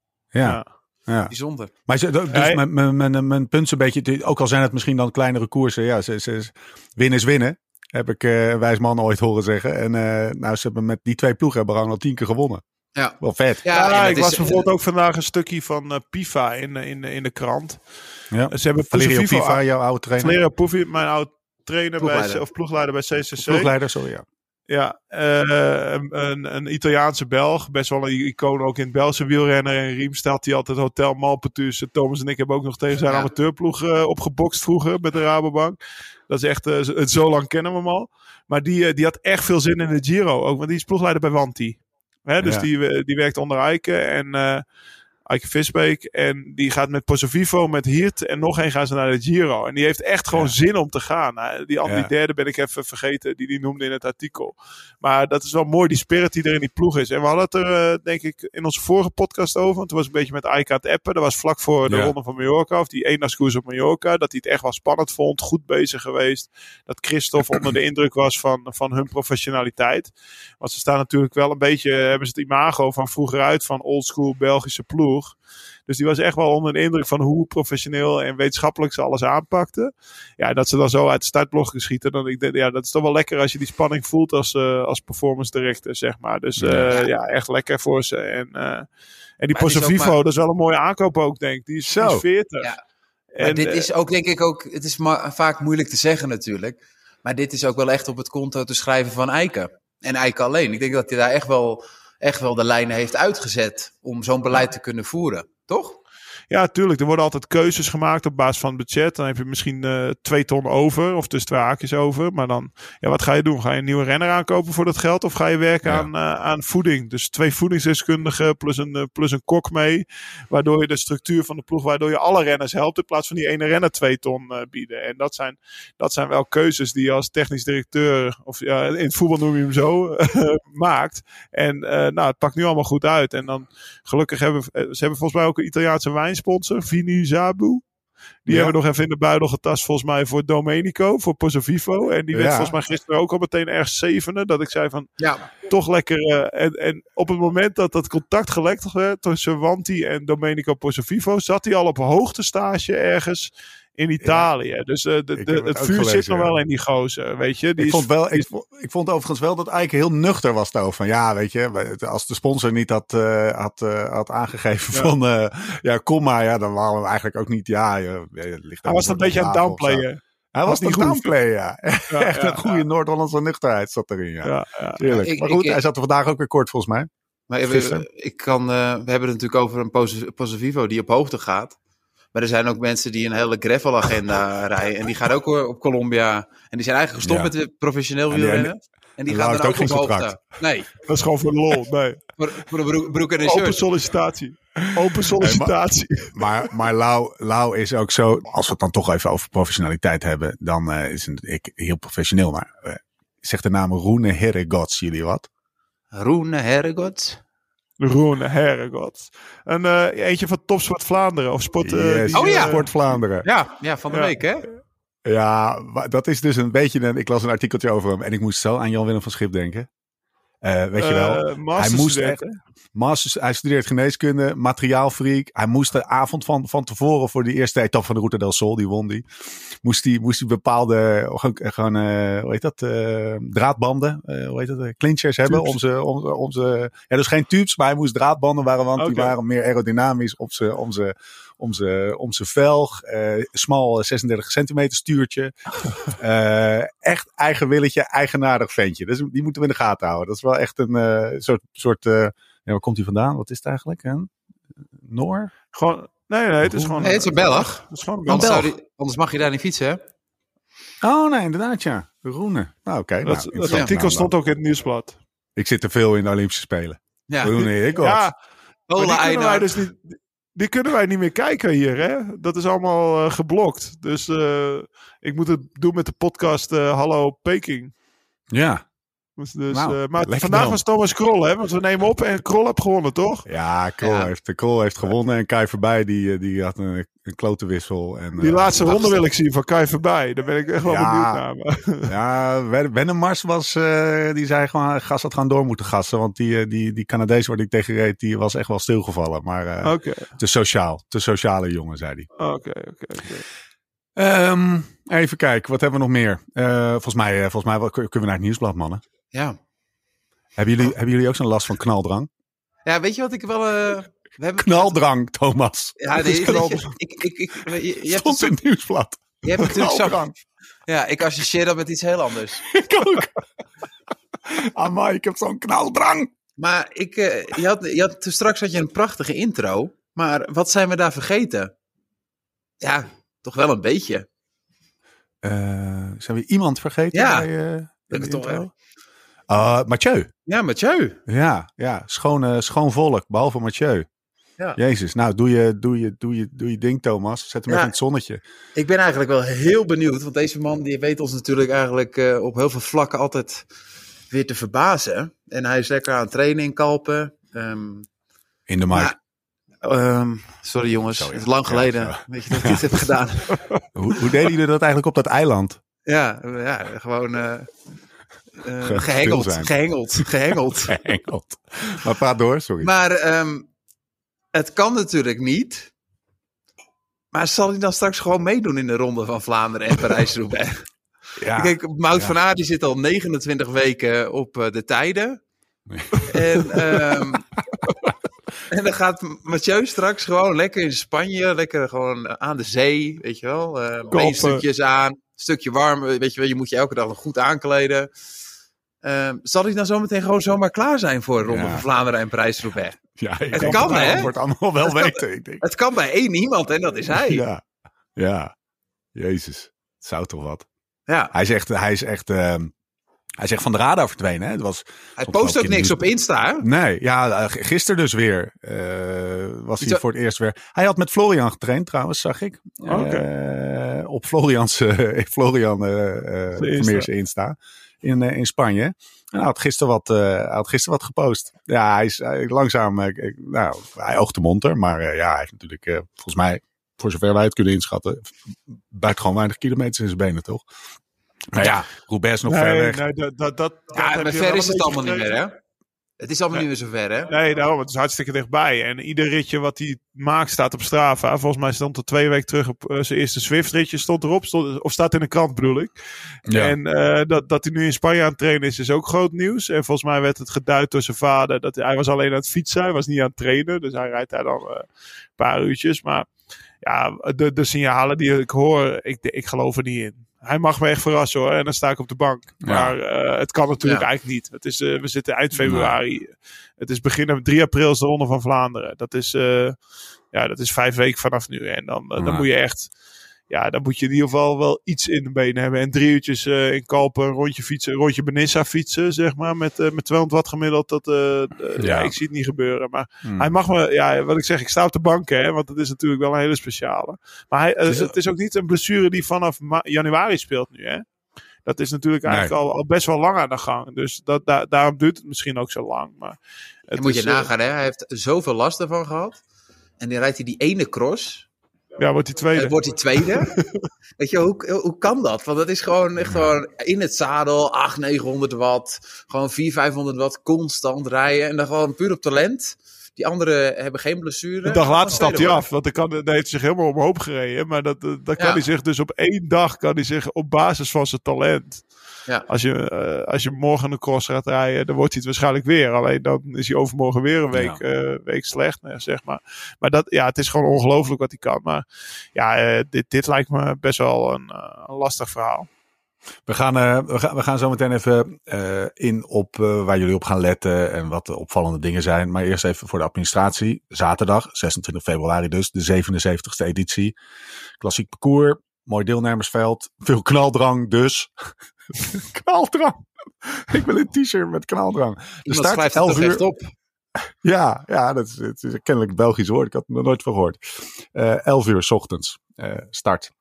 Ja. ja. Bijzonder. Maar ze, dus mijn, mijn, mijn, mijn punt is een beetje, ook al zijn het misschien dan kleinere koersen, ja, ze, ze, winnen is winnen. Heb ik uh, een wijs man ooit horen zeggen. En uh, nou, ze hebben met die twee ploegen hebben al tien keer gewonnen. Ja. Wel vet. Ja, ja ik las bijvoorbeeld ook vandaag een stukje van uh, Pifa in, in, in de krant. Ja. Ze hebben Valerio Pifa, jouw oude trainer. Valerio Pifa, mijn oude trainer bij, of ploegleider bij CCC. Ploegleider, sorry, ja. Ja, uh, een, een, Italiaanse Belg. Best wel een icoon ook in het Belgische wielrennen. En Riem staat hij altijd Hotel Malpetus. Thomas en ik hebben ook nog tegen zijn amateurploeg uh, opgebokst vroeger met de Rabobank. Dat is echt, uh, zo lang kennen we hem al. Maar die, die had echt veel zin in de Giro ook. Want die is ploegleider bij Wanti. Hè, dus die, die werkt onder Eiken. En Eike Visbeek. En die gaat met Pozzovivo, met Hiert en nog één gaan ze naar de Giro. En die heeft echt gewoon zin om te gaan. Nou, die andere, derde ben ik even vergeten, die die noemde in het artikel. Maar dat is wel mooi, die spirit die er in die ploeg is. En we hadden het er, uh, denk ik, in onze vorige podcast over. Want toen was een beetje met Eike aan het appen. Dat was vlak voor de ronde van Mallorca, of die eendagskoers op Mallorca. Dat hij het echt wel spannend vond, goed bezig geweest. Dat Christophe onder de indruk was van, van hun professionaliteit. Want ze staan natuurlijk wel een beetje, hebben ze het imago van vroeger uit van oldschool Belgische ploeg. Dus die was echt wel onder de indruk van hoe professioneel en wetenschappelijk ze alles aanpakten. Ja, dat ze dan zo uit de startblok geschieten. Dan ik denk, ja, dat is toch wel lekker als je die spanning voelt als, uh, als performance director, zeg maar. Dus uh, ja. echt lekker voor ze. En, uh, en die Pozo Vivo, dat is wel een mooie aankoop ook, denk ik. Die is, zo. 40. Ja. En, dit is ook, denk ik ook, het is vaak moeilijk te zeggen natuurlijk. Maar dit is ook wel echt op het konto te schrijven van Eiken. En Eiken alleen. Ik denk dat hij daar echt wel echt wel de lijnen heeft uitgezet om zo'n beleid te kunnen voeren, toch? Ja, tuurlijk. Er worden altijd keuzes gemaakt op basis van het budget. Dan heb je misschien uh, twee ton over, of dus twee haakjes over. Maar dan, ja, wat ga je doen? Ga je een nieuwe renner aankopen voor dat geld? Of ga je werken aan, uh, aan voeding? Dus twee voedingsdeskundigen plus een, uh, plus een kok mee. Waardoor je de structuur van de ploeg, waardoor je alle renners helpt. In plaats van die ene renner twee ton bieden. En dat zijn, dat zijn wel keuzes die je als technisch directeur, of ja, in het voetbal noem je hem zo, maakt. En nou, het pakt nu allemaal goed uit. En dan gelukkig hebben ze hebben volgens mij ook een Italiaanse wijn sponsor, Vini Zabu. Die hebben we nog even in de buidel getast, volgens mij, voor Domenico, voor Pozzovivo. En die werd volgens mij gisteren ook al meteen erg zevende. Dat ik zei van, ja. toch lekker. Uh, en, en op het moment dat dat contact gelekt werd tussen Wanti en Domenico Pozzovivo, zat hij al op hoogtestage ergens in Italië. Dus uh, de, de, het vuur zit nog wel in die gozer, weet je. Die ik, vond wel, ik, vond, ik vond overigens wel dat Eike heel nuchter was daarover. Van ja, weet je, als de sponsor niet had, uh, had, uh, had aangegeven van ja, kom maar, ja, dan waren we eigenlijk ook niet, ja, je, ligt Hij was een beetje aan het downplayen. Hij was, niet downplayen, ja. ja. Echt een goede Noord-Hollandse nuchterheid zat erin, ja. ja, ja. Ik, maar goed, hij zat er vandaag ook weer kort volgens mij. Maar we, ik kan, we hebben het natuurlijk over een Posivivo die op hoogte gaat. Maar er zijn ook mensen die een hele gravel-agenda rijden. En die gaan ook op Colombia. En die zijn eigenlijk gestopt met de professioneel wielrennen. En die gaan dan ook, ook op hoogte. Nee. Dat is gewoon voor de lol. Nee. voor, voor een broek, broek en een shirt. Open sollicitatie. Open sollicitatie. maar, maar, maar Lau, Lau is ook zo, als we het dan toch even over professionaliteit hebben, dan uh, is een, ik heel professioneel. Maar uh, zegt de naam Roene Herregods jullie wat? Roene Herregods? Roene Herregods. Een uh, eentje van Topsport Vlaanderen of Sport, yes, oh, ja. Sport Vlaanderen. Ja, ja van de ja. week hè? Ja, dat is dus een beetje een. Ik las een artikeltje over hem en ik moest zo aan Jan-Willem van Schip denken. Uh, weet je wel, uh, hij moest echt. Masters, hij studeert geneeskunde, materiaalfreak. Hij moest de avond van, van tevoren voor die eerste etappe van de Route del Sol, die won die. Moest hij moest die bepaalde, gewoon, uh, hoe heet dat, draadbanden, hoe heet dat, clinchers hebben. Om ze, om, om ze, ja, dus geen tubes, maar hij moest draadbanden waren, want okay. die waren meer aerodynamisch op ze, om ze om zijn om velg. Uh, smal 36 centimeter stuurtje. uh, echt eigen willetje, eigenaardig ventje. Dus die moeten we in de gaten houden. Dat is wel echt een uh, soort... soort ja, waar komt hij vandaan? Wat is het eigenlijk? Hè? Noor? Gewoon... Nee, nee, het is gewoon... Nee, het is een Belg. Het is gewoon een Belg. Anders, mag je daar niet fietsen, hè? Oh, nee, inderdaad, ja. De Roene. Nou, oké. Okay, dat, nou, dat artikel stond ook in het nieuwsblad. Ik zit te veel in de Olympische Spelen. Ja. Roene, ik Ja, maar die dus niet die kunnen wij niet meer kijken hier. Hè? Dat is allemaal uh, geblokt. Dus uh, ik moet het doen met de podcast uh, Hallo Peking. Ja. Dus, dus, nou, maar vandaag was Thomas Krol, hè? Want we nemen op en Krol heeft gewonnen, toch? Ja, Krol, ja. Heeft, Krol heeft gewonnen. En Kai voorbij, die, die had een, een klote wissel. En, die laatste ronde wil ik zien van Kai voorbij. Daar ben ik echt wel ja, benieuwd naar. ja, Wennemars was, uh, die zei gewoon, gas had gewoon door moeten gassen. Want die, die, die Canadees waar ik tegen reed, die was echt wel stilgevallen. Maar uh, okay. te sociaal, te sociale jongen, zei hij. Oké, oké, oké. Um, even kijken, wat hebben we nog meer? Uh, volgens mij, volgens mij kunnen we naar het nieuwsblad, mannen. Ja. Hebben jullie, hebben jullie ook zo'n last van knaldrang? Ja, weet je wat ik wel... Uh, we hebben... Knaldrang, Thomas. Ja, nee, is knaldrang. Ik, ik, ik, je, je Stond hebt in het nieuwsblad. Je hebt natuurlijk zo... Ja, ik associeer dat met iets heel anders. ik ook. Amai, ik heb zo'n knaldrang. Maar ik, uh, je had, je had, straks had je een prachtige intro. Maar wat zijn we daar vergeten? Ja, toch wel een beetje. Uh, zijn we iemand vergeten? Ja, bij, uh, dat toch wel. Uh, Mathieu. Ja, Mathieu. Ja, ja. Schoon, uh, schoon volk, behalve Mathieu. Ja. Jezus, nou doe je, doe, je, doe, je, doe je ding Thomas. Zet hem ja. even in het zonnetje. Ik ben eigenlijk wel heel benieuwd. Want deze man die weet ons natuurlijk eigenlijk uh, op heel veel vlakken altijd weer te verbazen. En hij is lekker aan het trainen in Kalpen. Um, in de markt. Um, sorry jongens, sorry. het is lang geleden weet je, dat ik dit heb gedaan. hoe, hoe deden jullie dat eigenlijk op dat eiland? Ja, ja gewoon... Uh, gehengeld, gehengeld, gehengeld, gehengeld. Maar praat door, sorry. Maar um, het kan natuurlijk niet. Maar zal hij dan straks gewoon meedoen in de ronde van Vlaanderen en Parijs-Roubaix? ja, Kijk, Mout ja. van Aert zit al 29 weken op uh, de tijden. en, um, en dan gaat Mathieu straks gewoon lekker in Spanje, lekker gewoon aan de zee, weet je wel. Uh, beenstukjes aan, stukje warm, weet je wel, je moet je elke dag nog goed aankleden. Uh, zal hij dan zometeen gewoon zomaar klaar zijn voor Ronde ja. van Vlaanderen en Parijs-Roubaix? Ja, het kan, hè? Het wordt allemaal wel het weten, kan, ik denk. Het kan bij één iemand en dat is hij. Ja, ja. Jezus. Het zou toch wat. Ja. Hij is echt, hij is echt, uh, hij is echt van de radar verdwenen. Hè? Het was, hij post ook niks op Insta, hè? Nee, ja, gisteren dus weer uh, was hij voor het eerst weer. Hij had met Florian getraind trouwens, zag ik. Okay. Uh, op Florians, Florian uh, Insta in, in Spanje. En hij had gisteren wat, hij had gisteren wat gepost. Ja, hij is hij, langzaam, nou, hij oogt de monter. Maar ja, hij heeft natuurlijk volgens mij, voor zover wij het kunnen inschatten, buitengewoon weinig kilometers in zijn benen, toch? Nou ja, Roubaix is nog nee, ver weg. Nee, dat, dat, dat, ja, maar ver is het allemaal niet meer, hè? Het is allemaal nee. niet meer zo ver, hè? Nee, daarom. Het is hartstikke dichtbij. En ieder ritje wat hij maakt staat op Strava. Volgens mij stond er twee weken terug op uh, zijn eerste Swift-ritje stond erop. Stond, of staat in de krant, bedoel ik. Ja. En uh, dat, dat hij nu in Spanje aan het trainen is, is ook groot nieuws. En volgens mij werd het geduid door zijn vader. Dat hij, hij was alleen aan het fietsen. Hij was niet aan het trainen. Dus hij rijdt daar dan uh, een paar uurtjes. Maar ja, de, de signalen die ik hoor, ik, ik geloof er niet in hij mag me echt verrassen hoor. En dan sta ik op de bank. Maar ja. uh, het kan natuurlijk ja. eigenlijk niet. Het is, uh, we zitten eind februari. Nee. Het is begin 3 april is de Ronde van Vlaanderen. Dat is, uh, ja, dat is vijf weken vanaf nu. En dan, nee. dan moet je echt. Ja, dan moet je in ieder geval wel iets in de benen hebben. En drie uurtjes uh, in Kalpen een rondje fietsen, een rondje Benissa fietsen, zeg maar, met, uh, met 200 watt gemiddeld. Dat, uh, ja. ja. ik zie het niet gebeuren. Maar hmm. hij mag me, ja, wat ik zeg, ik sta op de bank, hè, want het is natuurlijk wel een hele speciale. Maar hij, het, is, het is ook niet een blessure die vanaf januari speelt nu, hè. Dat is natuurlijk eigenlijk al, al, best wel lang aan de gang. Dus dat, da daarom duurt het misschien ook zo lang. Maar het moet je nagaan, hè? Hij heeft zoveel last ervan gehad. En dan rijdt hij die ene cross. Ja, wordt hij tweede. Uh, wordt hij tweede. Weet je, hoe, hoe kan dat? Want dat is gewoon echt gewoon in het zadel, 800, 900 watt. Gewoon 400, 500 watt constant rijden. En dan gewoon puur op talent. Die anderen hebben geen blessure. Een dag later stapt hij af, want dan, kan, dan heeft zich helemaal omhoop gereden. Maar dat, dat kan hij zich dus op één dag, kan hij zich op basis van zijn talent ja. Als, je, uh, als je morgen een cross gaat rijden, dan wordt hij het waarschijnlijk weer. Alleen dan is hij overmorgen weer een week, ja. uh, week slecht, zeg maar. Maar dat, ja, het is gewoon ongelooflijk wat hij kan. Maar ja, uh, dit, dit lijkt me best wel een, een lastig verhaal. We gaan, uh, we, gaan, we gaan zo meteen even uh, in op uh, waar jullie op gaan letten en wat de opvallende dingen zijn. Maar eerst even voor de administratie. Zaterdag, 26 februari dus, de 77ste editie. Klassiek parcours, mooi deelnemersveld, veel knaldrang dus. knaldrang. Ik wil een t-shirt met knaldrang. De start schrijft 11 uur. op. Ja, ja dat is, het is kennelijk Belgisch woord. Ik had er nog nooit van gehoord. Uh, 11 uur s ochtends uh, start.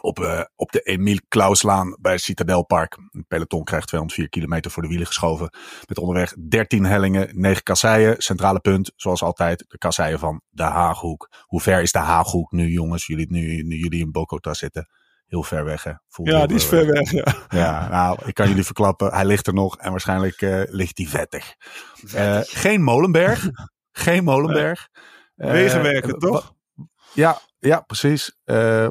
Op, uh, op de Emile Klauslaan bij Citadelpark. Een peloton krijgt 204 kilometer voor de wielen geschoven. Met onderweg 13 hellingen, 9 kasseien. Centrale punt, zoals altijd, de kasseien van de Haaghoek. Hoe ver is de Haaghoek nu, jongens? Jullie, nu, nu jullie in Bogota zitten heel ver weg. Hè? ja, die is ver weg. Ja. ja, nou, ik kan jullie verklappen, hij ligt er nog en waarschijnlijk uh, ligt hij vettig. Uh, geen Molenberg. geen Molenberg. Uh, Wegenwerken, toch? Ja, ja, precies.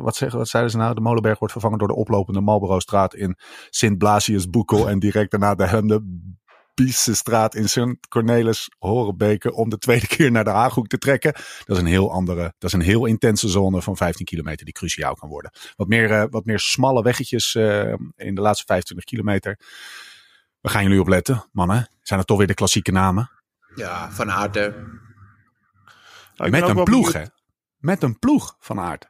wat, zeggen, wat zeiden ze nou? De Molenberg wordt vervangen door de oplopende Marlboro-straat in Sint Blasius Boekel. En direct daarna de Hemde straat in Sint Cornelis Horenbeke om de tweede keer naar de Haaghoek te trekken. Dat is een heel andere, dat is een heel intense zone van 15 kilometer die cruciaal kan worden. Wat meer, uh, wat meer smalle weggetjes uh, in de laatste 25 kilometer. We gaan jullie opletten, mannen. Zijn het toch weer de klassieke namen? Ja, Van Aert. Met een ploeg, hè? Met een ploeg van Aert.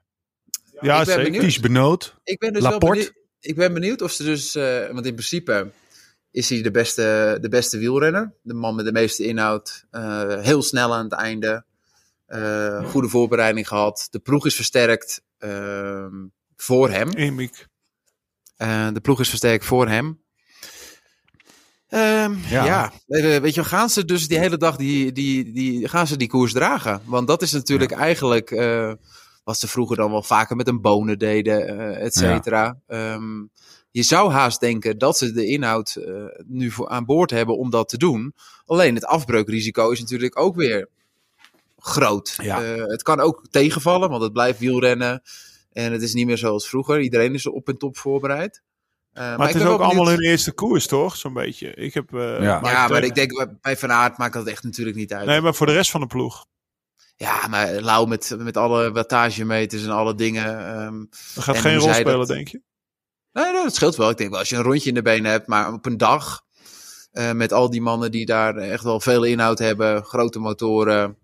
Ja, ik ben zeker. Ties Benoot, ik ben dus Laporte. Wel benieuwd, ik ben benieuwd of ze dus, uh, want in principe is hij de beste, de beste wielrenner. De man met de meeste inhoud. Uh, heel snel aan het einde. Uh, goede voorbereiding gehad. De ploeg is versterkt uh, voor hem. Emiek. Uh, de ploeg is versterkt voor hem. Um, ja. ja. weet je, gaan ze dus die hele dag die, die, die, gaan ze die koers dragen? Want dat is natuurlijk ja. eigenlijk wat ze vroeger dan wel vaker met een bonen deden, et cetera. Ja. Um, je zou haast denken dat ze de inhoud uh, nu voor aan boord hebben om dat te doen. Alleen het afbreukrisico is natuurlijk ook weer groot. Uh, het kan ook tegenvallen, want het blijft wielrennen. En het is niet meer zoals vroeger. Iedereen is op en top voorbereid. Uh, maar, maar, het is ook allemaal hun eerste koers, toch? Zo'n beetje. Ik heb, ja, ja maar ik denk bij Van Aert maakt dat echt natuurlijk niet uit. Nee, maar voor de rest van de ploeg. Ja, maar Lau met, met alle wattagemeters en alle dingen. Um, dat gaat geen rol spelen, dat... denk je? Nee, dat scheelt wel. Ik denk wel, als je een rondje in de benen hebt, maar op een dag uh, met al die mannen die daar echt wel veel inhoud hebben, grote motoren,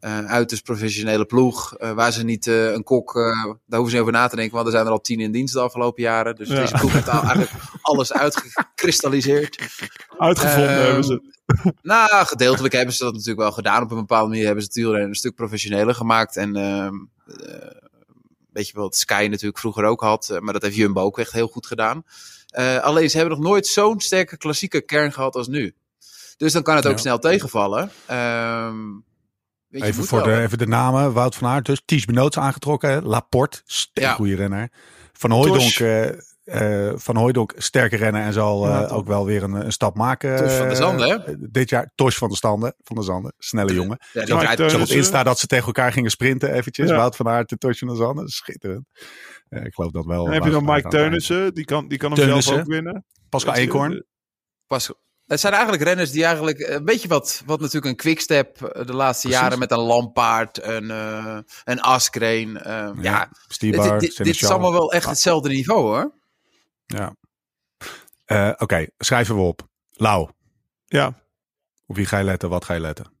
uh, uiterst professionele ploeg, uh, waar ze niet een kok, daar hoeven ze niet over na te denken, want er zijn er al tien in dienst de afgelopen jaren. Dus ja. deze ploeg heeft eigenlijk alles uitgekristalliseerd. Uitgevonden ehm, hebben ze. Nou, gedeeltelijk hebben ze dat natuurlijk wel gedaan. Op een bepaalde manier hebben ze het wielrennen een stuk professioneler gemaakt. En ehm, Weet je wat Sky natuurlijk vroeger ook had. Eh, maar dat heeft Jumbo ook echt heel goed gedaan. Alleen ze hebben nog nooit zo'n sterke klassieke kern gehad als nu. Dus dan kan het ook ja. snel tegenvallen. Um, weet even, voor de, even de namen. Wout van Aert dus. Ties Benoots aangetrokken. Laporte, sterk ja. goede renner. Van Hooijdonk, uh, Van Hooijdonk, sterke renner en zal uh, ja, ook wel weer een, een stap maken. Tosh van de Zanden, hè? Dit jaar. Tosh van de Standen, van de Zanden. Snelle jongen. Ja, die rijdt op Insta dat ze tegen elkaar gingen sprinten eventjes. Ja. Wout van Aert en Tosh van de Zanden. Schitterend. Uh, ik geloof dat wel. Heb je dan Mike Teunissen. Die kan, die kan hem Teunissen. zelf ook winnen. Pascal Eekhoorn. Pas, het zijn eigenlijk renners die eigenlijk een beetje wat, wat natuurlijk een quickstep de laatste Precies. jaren met een Lampaard, een, uh, een Askreen. Uh, ja, ja Stibar, dit, dit, dit is allemaal wel echt hetzelfde niveau hoor. Ja. Uh, Oké, okay, schrijven we op. Lau. Ja. Op wie ga je letten, wat ga je letten?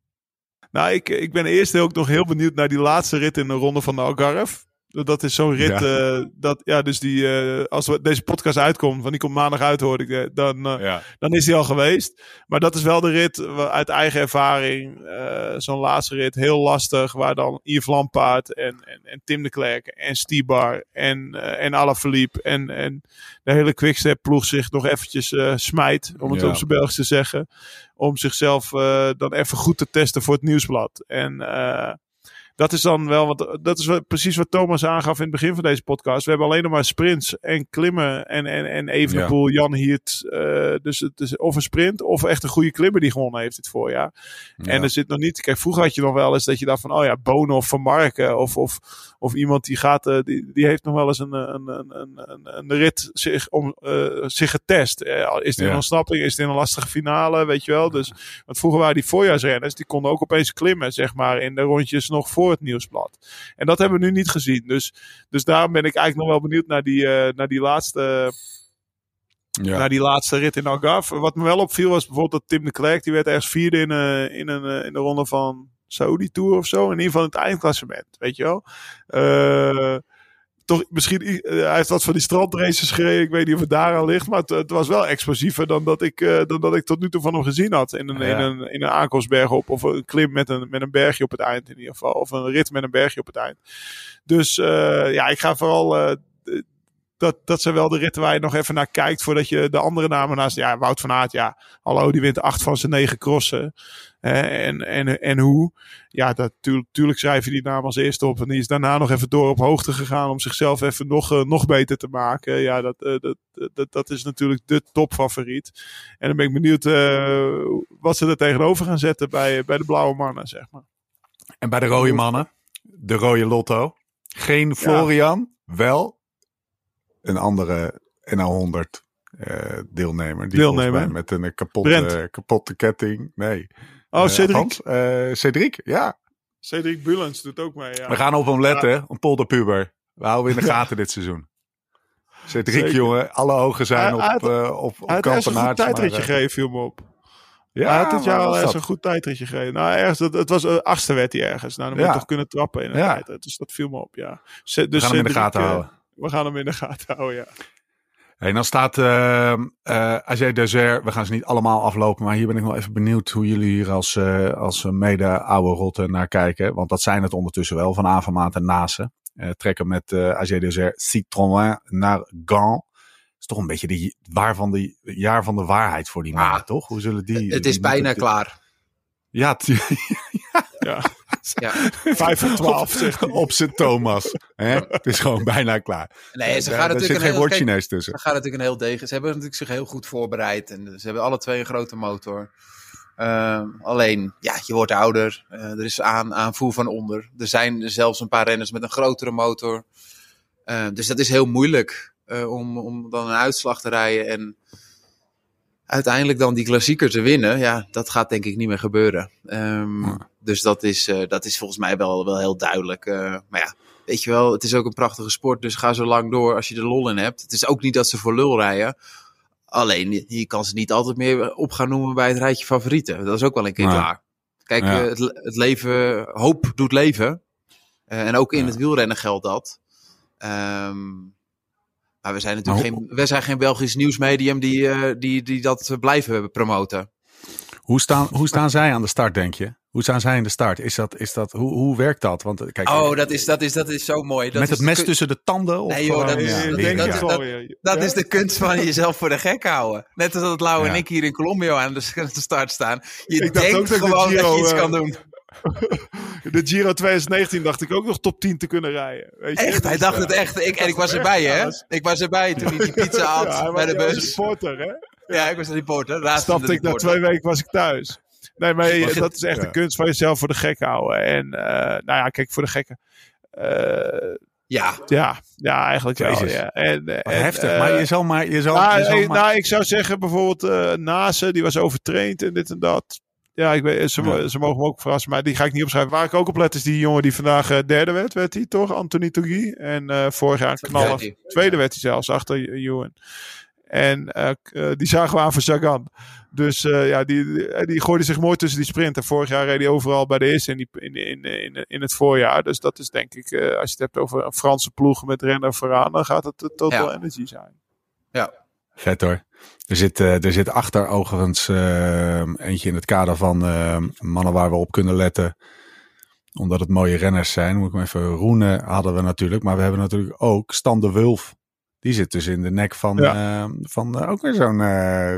Nou, ik, ik ben eerst ook nog heel benieuwd naar die laatste rit in de ronde van de Algarve. Dat is zo'n rit. Ja. dat, ja, dus die, als we, deze podcast uitkomt, want die komt maandag uit, hoor ik, dan, dan is die al geweest. Maar dat is wel de rit uit eigen ervaring. zo'n laatste rit, heel lastig, waar dan Yves Lampaard en, en, en Tim de Klerk en Stibar en, en Alaphilippe en, en de hele Quickstep ploeg zich nog eventjes smijt, om het op zijn Belgisch te zeggen om zichzelf dan even goed te testen voor het nieuwsblad. En dat is dan wel, wat, dat is wel precies wat Thomas aangaf in het begin van deze podcast. We hebben alleen nog maar sprints en klimmen en, en, en Evenepoel, ja. Jan Hiert. Uh, dus het is of een sprint of echt een goede klimmer die gewonnen heeft dit voorjaar. Ja. En er zit nog niet, kijk vroeger had je nog wel eens dat je dacht van, oh ja, Bonen of Van Marken of, of, of iemand die gaat, uh, die, die heeft nog wel eens een, een, een, een, een rit zich, om, uh, zich getest. Is dit ja. een ontsnapping? Is dit een lastige finale? Weet je wel? Dus, want vroeger waren die voorjaarsrenners, die konden ook opeens klimmen, zeg maar, in de rondjes nog voor het nieuwsblad. En dat hebben we nu niet gezien. Dus, dus daarom ben ik eigenlijk nog wel benieuwd naar die, uh, naar die laatste. Ja. Naar die laatste rit in Algarve. Wat me wel opviel was bijvoorbeeld dat Tim de Klerk, die werd ergens vierde in, uh, in, een, uh, in de ronde van Saudi Tour of zo. In ieder geval in het eindklassement, weet je wel. Uh, toch misschien, uh, hij heeft wat van die strandraces gereden. Ik weet niet of het daar aan ligt. Maar het, het was wel explosiever dan dat, ik, uh, dan dat ik tot nu toe van hem gezien had. In een, ja. in een, in een aankomstberg op. Of een klim met een, met een bergje op het eind in ieder geval. Of een rit met een bergje op het eind. Dus uh, ja, ik ga vooral dat, dat zijn wel de ritten waar je nog even naar kijkt voordat je de andere namen naast. Ja, Wout van Aert, ja, hallo, die wint acht van zijn negen crossen. en, en, en hoe? Ja, dat, tuurlijk schrijf je die naam als eerste op. En die is daarna nog even door op hoogte gegaan om zichzelf even nog, uh, nog beter te maken. Ja, dat, uh, dat, dat, dat is natuurlijk de topfavoriet. En dan ben ik benieuwd uh, wat ze er tegenover gaan zetten bij, bij de blauwe mannen, zeg maar. En bij de rode mannen? De rode lotto? Geen Florian, ja. wel een andere NL100 uh, deelnemer. Die deelnemer. met een kapotte, kapotte ketting. Nee. Oh, uh, Cedric. Cedric, ja. Cedric Bulens doet ook mee. Ja. We gaan op hem letten, ja. een polderpuber. We houden in de gaten dit seizoen. Cedric, jongen, alle ogen zijn op, had, uh, op, op Hij een goed tijdritje gegeven, viel me op. Ja, hij had het jaar al eens een goed tijdritje gegeven. Nou, ergens, het, het was uh, achtste werd hij ergens. Nou, dan moet je toch kunnen trappen in een ja. tijd. Dus dat viel me op, ja. Dus we gaan hem in de gaten houden we gaan hem in de gaten houden, ja. Hey, dan staat uh, uh, Desert, we gaan ze niet allemaal aflopen, maar hier ben ik wel even benieuwd hoe jullie hier als, uh, als mede oude rotten naar kijken. Want dat zijn het ondertussen wel, van Avermaat en Nase. Uh, trekken met uh, Ajay Desert Citroën naar Gand. is toch een beetje de waar van de, jaar van de waarheid voor die ah, toch? Hoe zullen die... Het is die bijna klaar. Ja, ja. Ja. 5 van 12 zegt hij. Op zijn Thomas. Hè? Het is gewoon bijna klaar. Nee, ze gaan er zit geen woord Chinees tussen. Ze gaan natuurlijk een heel degen. Ze hebben natuurlijk zich heel goed voorbereid. En ze hebben alle twee een grote motor. Uh, alleen, ja, je wordt ouder. Uh, er is aan, aanvoer van onder. Er zijn zelfs een paar renners met een grotere motor. Uh, dus dat is heel moeilijk om, om dan een uitslag te rijden. En uiteindelijk dan die klassieker te winnen, ja, dat gaat denk ik niet meer gebeuren. Um, ja. Dus dat is, uh, dat is volgens mij wel, wel heel duidelijk. Uh, maar ja, weet je wel, het is ook een prachtige sport, dus ga zo lang door als je er lol in hebt. Het is ook niet dat ze voor lul rijden. Alleen, je kan ze niet altijd meer op gaan noemen bij het rijtje favorieten. Dat is ook wel een keer ja. klaar. Kijk, ja. het, het, leven, hoop doet leven. Uh, en ook in het wielrennen geldt dat. Um, maar we zijn natuurlijk geen, we zijn geen Belgisch nieuwsmedium die, uh, die, die dat blijven promoten. Hoe staan, hoe staan zij aan de start, denk je? Hoe staan zij in de start? Is dat, is dat, hoe, hoe werkt dat? Want, eh, kijk, oh, dat is, dat is, dat is zo mooi. Dat met het mes tussen de tanden? Of nee joh, dat, is, ja, dat, dat, dat, dat, dat is de kunst van jezelf voor de gek houden. Net als dat Lau en ik hier in Colombia aan de, start staan. Je ik denkt gewoon Giro, dat je iets kan doen. De Giro 2019 dacht ik ook nog top 10 te kunnen rijden. Weet je? Echt? Hij dacht het echt. Ik, en ik was erbij, hè? Ik was erbij toen hij die pizza had ja, bij de bus. reporter, hè? Ja, ik was een reporter. Stapte ik na twee weken was ik thuis. Nee, maar dat is echt de kunst van jezelf voor de gek houden. En uh, nou ja, kijk, voor de gekken. Uh, ja. Ja, ja eigenlijk wel. Ja. En, en, heftig, uh, maar je zal maar... Je zal, nou, je zal maar... nou, ik zou zeggen bijvoorbeeld uh, Nase, die was overtraind en dit en dat. Ja, ik weet, ze, ja. ze mogen me ook verrassen, maar die ga ik niet opschrijven. Waar ik ook op let is die jongen die vandaag uh, derde werd, werd hij toch? Anthony Togui. En vorig jaar knallen. Tweede werd hij zelfs, achter Ewan. En die zagen we aan voor Sagan. Dus ja, die, die, gooide zich mooi tussen die sprinten. Vorig jaar reed hij overal bij de eerste in, die, in, in, in, in het voorjaar. Dus dat is denk ik, als je het hebt over een Franse ploeg met renner vooraan, dan gaat het Total ja. Energy zijn. Ja. Vet hoor. Er zit, er zit achter overigens uh, eentje in het kader van uh, mannen waar we op kunnen letten. Omdat het mooie renners zijn. Moet ik maar even roenen hadden we natuurlijk. Maar we hebben natuurlijk ook Stan de Wulf. Die zit dus in de nek van, ja. van ook weer zo'n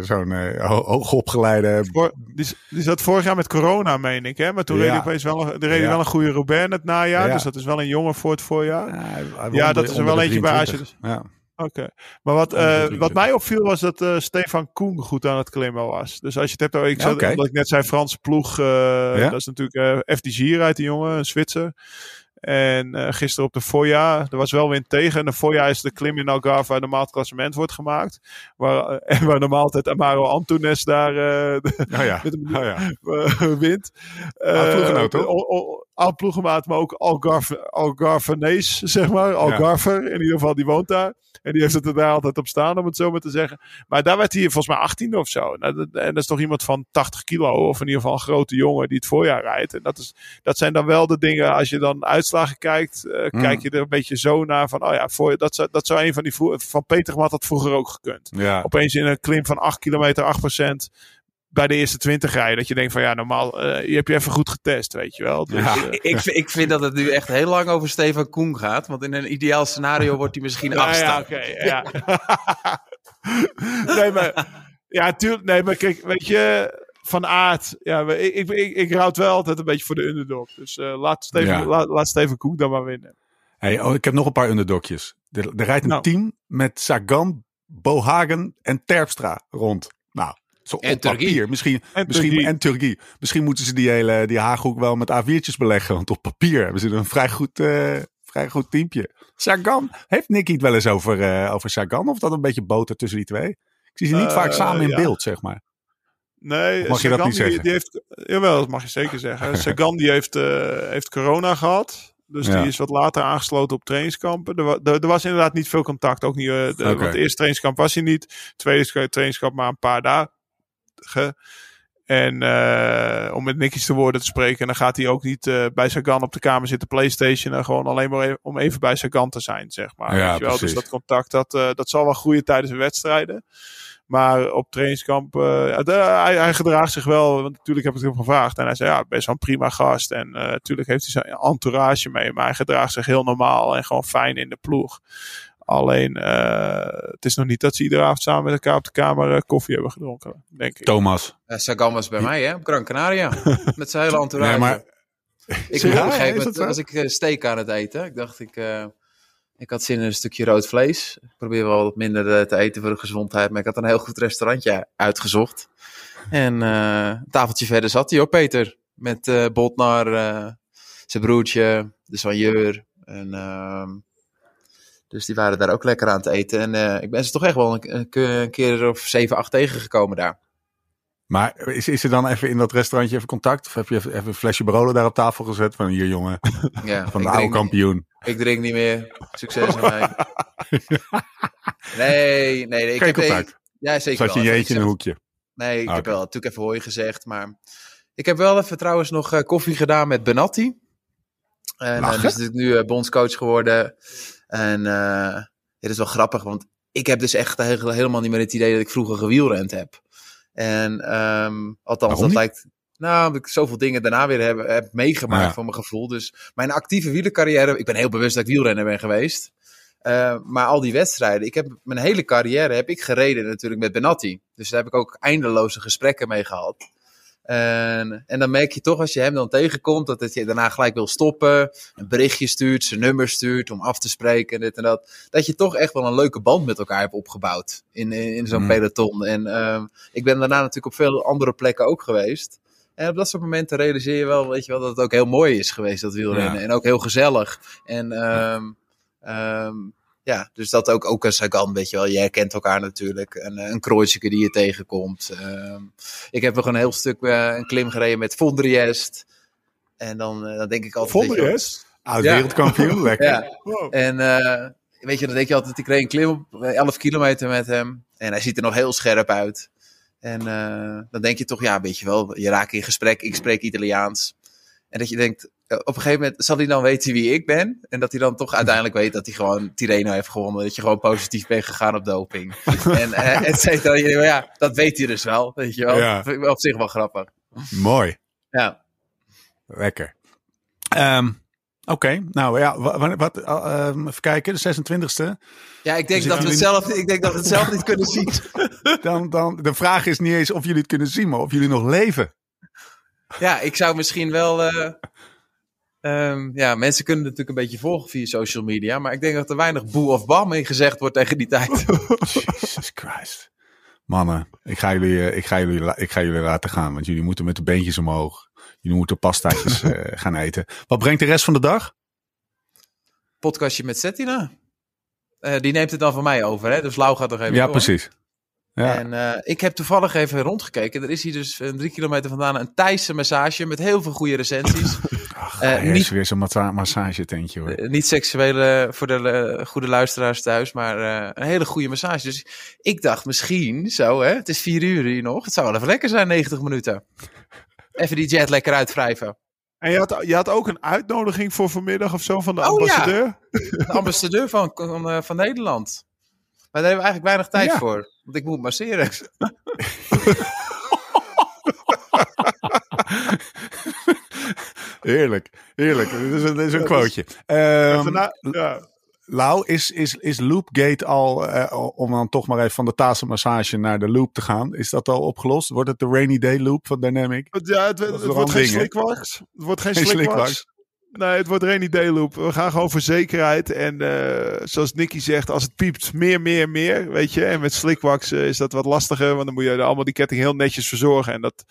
zo'n hoogopgeleide... Voor, die, die zat vorig jaar met corona, meen ik. Hè? Maar toen ja. reed wel, een, reed ja. wel een goede Robert het najaar. Dus dat is wel een jongen voor het voorjaar. Ja, dat is er wel eentje bij. Als je dus, ja. Oké. Maar wat, uh, wat mij opviel was dat uh, Stefan Koen goed aan het klimmen was. Dus als je het hebt, ik, zat, okay. omdat ik net zei Franse ploeg, uh, ja? dat is natuurlijk FDG rijdt die jongen, een Zwitser. En uh, gisteren op de Foya, er was wel wind tegen. En de Foya is de klim in Algarve waar normaal het klassement wordt gemaakt. Waar, uh, waar normaal altijd Amaro Antunes daar uh, oh ja. met oh ja. wint. Oud-ploegenoot, toch? Oud-ploegenoot, maar ook Algarve, Algarvenees, zeg maar. Algarver, ja. in ieder geval, die woont daar. En die heeft het er daar altijd op staan, om het zo maar te zeggen. Maar daar werd hij volgens mij 18 of zo. Nou, en dat is toch iemand van 80 kilo, of in ieder geval een grote jongen die het voorjaar rijdt. En dat, is, dat zijn dan wel de dingen, als je dan uitslagen kijkt, uh, mm. kijk je er een beetje zo naar van, oh ja, voor, dat, zou, dat zou een van die, van Peter had dat vroeger ook gekund. Ja. Opeens in een klim van 8 kilometer, 8 procent bij de eerste 20 rijden. Dat je denkt van ja, normaal uh, je hebt je even goed getest, weet je wel. Dus, ja. uh, ik, ik vind dat het nu echt heel lang over Stefan Koen gaat. Want in een ideaal scenario wordt hij misschien ja, achtste. Ja, okay, ja. nee, maar, ja, tuurlijk. Nee, maar kijk, weet je, van aard. Ja, ik, ik, ik, ik rout wel altijd een beetje voor de underdog. Dus uh, laat, Steven, ja. laat, laat Steven Koen dan maar winnen. Hey, oh, ik heb nog een paar underdogjes. Er, er rijdt een nou. team met Sagan, Bohagen en Terpstra rond. Zo en op papier. Misschien, en misschien, en Turkije. Misschien moeten ze die hele die Haaghoek wel met A4'tjes beleggen. Want op papier hebben ze een vrij goed, uh, vrij goed teampje. Sagan, heeft Nicky het wel eens over, uh, over Sagan? Of dat een beetje boter tussen die twee? Ik zie ze niet uh, vaak samen in ja. beeld, zeg maar. Nee, of mag Sagan je dat niet die, zeggen? Die heeft, jawel, dat mag je zeker zeggen. Sagan die heeft, heeft corona gehad. Dus ja. die is wat later aangesloten op trainingskampen. Er, er, er, was inderdaad niet veel contact. Ook niet, uh, de, okay. het eerste trainingskamp was hij niet. Tweede trainingskamp maar een paar dagen. En uh, om met Nicky's te woorden te spreken, dan gaat hij ook niet uh, bij Sagan op de kamer zitten PlayStation. En gewoon alleen maar even, om even bij Sagan te zijn, zeg maar. Ja, wel? Dus dat contact, dat, uh, dat zal wel groeien tijdens de wedstrijden. Maar op trainingskamp, hij, hij, gedraagt zich wel. Want natuurlijk heb ik hem gevraagd. En hij zei, ja, best wel een prima gast. En natuurlijk heeft hij zijn entourage mee. Maar hij gedraagt zich heel normaal en gewoon fijn in de ploeg. Alleen, uh, het is nog niet dat ze iedere avond samen met elkaar op de kamer uh, koffie hebben gedronken, denk ik. Thomas. Uh, Sagan was bij mij, hè, op Gran Canaria. met zijn hele entourage. Nee, maar... Ik ja, op een gegeven moment, was ik steak aan het eten. Ik dacht, ik, ik had zin in een stukje rood vlees. Ik probeer wel wat minder te eten voor de gezondheid. Maar ik had een heel goed restaurantje uitgezocht. En een tafeltje verder zat hij hoor, Peter. Met Botnar, zijn broertje, de soigneur. En... dus die waren daar ook lekker aan het eten. En uh, ik ben ze toch echt wel een, een keer of zeven, acht tegengekomen daar. Maar is, is er dan even in dat restaurantje even contact? Of heb je even, even een flesje Barolo daar op tafel gezet? Van hier jongen, ja, van de oude kampioen. Ik drink niet meer. Succes aan mij. nee, nee, nee. Ik Geen heb contact? ja, zeker Zat je wel. jeetje in een hoekje? Nee, ik okay. heb wel natuurlijk even hooi gezegd. Maar ik heb wel even trouwens nog uh, koffie gedaan met Benatti. En uh, die is natuurlijk nu uh, bondscoach geworden. En uh, het is wel grappig, want ik heb dus echt helemaal niet meer het idee dat ik vroeger gewielrend heb. En um, althans, Waarom dat niet? lijkt. Nou, omdat ik zoveel dingen daarna weer heb, heb meegemaakt Ja. voor mijn gevoel. Dus mijn actieve wielercarrière, ik ben heel bewust dat ik wielrenner ben geweest. Uh, maar al die wedstrijden, ik heb mijn hele carrière heb ik gereden natuurlijk met Benatti. Dus daar heb ik ook eindeloze gesprekken mee gehad. En, en dan merk je toch als je hem dan tegenkomt, dat het je daarna gelijk wil stoppen, een berichtje stuurt, zijn nummer stuurt om af te spreken en dit en dat. Dat je toch echt wel een leuke band met elkaar hebt opgebouwd in, in, in zo'n Mm. peloton. En uh, ik ben daarna natuurlijk op veel andere plekken ook geweest. En op dat soort momenten realiseer je wel, weet je wel, dat het ook heel mooi is geweest, dat wielrennen. Ja. En ook heel gezellig. En um, um, ja, dus dat ook, ook een Sagan, weet je wel. Je herkent elkaar natuurlijk. Een, een Kreutzke die je tegenkomt. Um, ik heb nog een heel stuk uh, een klim gereden met Vondriest. En dan, uh, dan denk ik altijd... Vondriest? Oud ja. wereldkampioen, lekker. Ja. Wow. En weet je, dan denk je altijd, ik reed een klim op 11 kilometer met hem. En hij ziet er nog heel scherp uit. En dan denk je toch, ja, weet je wel, je raakt in gesprek, ik spreek Italiaans. En dat je denkt, eh, op een gegeven moment zal hij dan weten wie ik ben. En dat hij dan toch uiteindelijk weet dat hij gewoon Tireno heeft gewonnen. Dat je gewoon positief bent gegaan op doping. en uh, et cetera. Ja, dat weet hij dus wel. Weet je wel. Ja. Op zich wel grappig. Mooi. Ja. Lekker. Um, Oké, okay, nou ja, wat, wat uh, even kijken, de 26e. Ja, ik denk, dat we, het zelf, ik denk dat we het zelf niet kunnen zien. dan, dan, de vraag is niet eens of jullie het kunnen zien, maar of jullie nog leven. Ja, ik zou misschien wel. Uh, um, ja, mensen kunnen het natuurlijk een beetje volgen via social media. Maar ik denk dat er weinig boe of bam in gezegd wordt tegen die tijd. Jesus Christ. Mannen, ik ga, jullie, ik, ga jullie, ik ga jullie laten gaan, want jullie moeten met de beentjes omhoog. Jullie moeten pastaatjes uh, gaan eten. Wat brengt de rest van de dag? Podcastje met Settina. Uh, die neemt het dan van mij over, hè? Dus Lau gaat er even Ja, precies. Ja. En uh, ik heb toevallig even rondgekeken. Er is hier dus drie kilometer vandaan een Thaise massage met heel veel goede recensies. Uh, niet, weer zo'n massage tentje hoor. Uh, niet seksuele voor de goede luisteraars thuis, maar een hele goede massage. Dus ik dacht misschien zo, hè, het is vier uur hier nog. Het zou wel even lekker zijn, 90 minuten. Even die jet lekker uitwrijven. En je had, je had ook een uitnodiging voor vanmiddag of zo van de oh, ambassadeur? Ja. De ambassadeur van, van, van Nederland. Maar daar hebben we eigenlijk weinig tijd voor. Want ik moet masseren. heerlijk, heerlijk. Dit is een, is een quoteje. Um, ja. Lau, is, is, is Loopgate al, uh, om dan toch maar even van de tafelmassage naar de loop te gaan, is dat al opgelost? Wordt het de rainy day loop van Dynamic? Ja, het, het, het wordt geen slikwax. Het wordt geen, geen slikwax. Nee, het wordt geen idee loop. We gaan gewoon voor zekerheid. En uh, zoals Nicky zegt, als het piept, meer, meer, meer. Weet je. En met slikwax uh, is dat wat lastiger. Want dan moet je allemaal die ketting heel netjes verzorgen. En dat,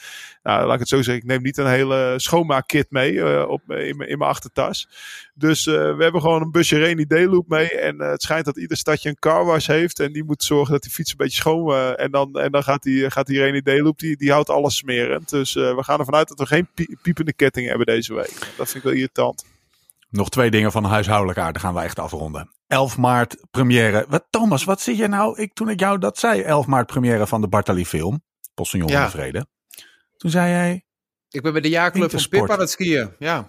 nou, laat ik het zo zeggen. Ik neem niet een hele schoonmaakkit mee uh, op, in, mijn, achtertas. Dus we hebben gewoon een busje rainy day loop mee. En het schijnt dat ieder stadje een carwash heeft. En die moet zorgen dat die fiets een beetje schoon... en dan, en dan gaat die, gaat die rainy day loop, die, die houdt alles smerend. Dus we gaan ervan uit dat we geen piepende ketting hebben deze week. Dat vind ik wel irritant. Nog twee dingen van huishoudelijke aard, dan gaan we echt afronden. 11 maart première. Wat, Thomas, wat zie je nou? Ik, toen ik jou dat zei, 11 maart première van de Bartali film. Postillon ja. Vrede. Toen zei jij... Ik ben bij de jaarclub van Pip aan het skiën. Ja.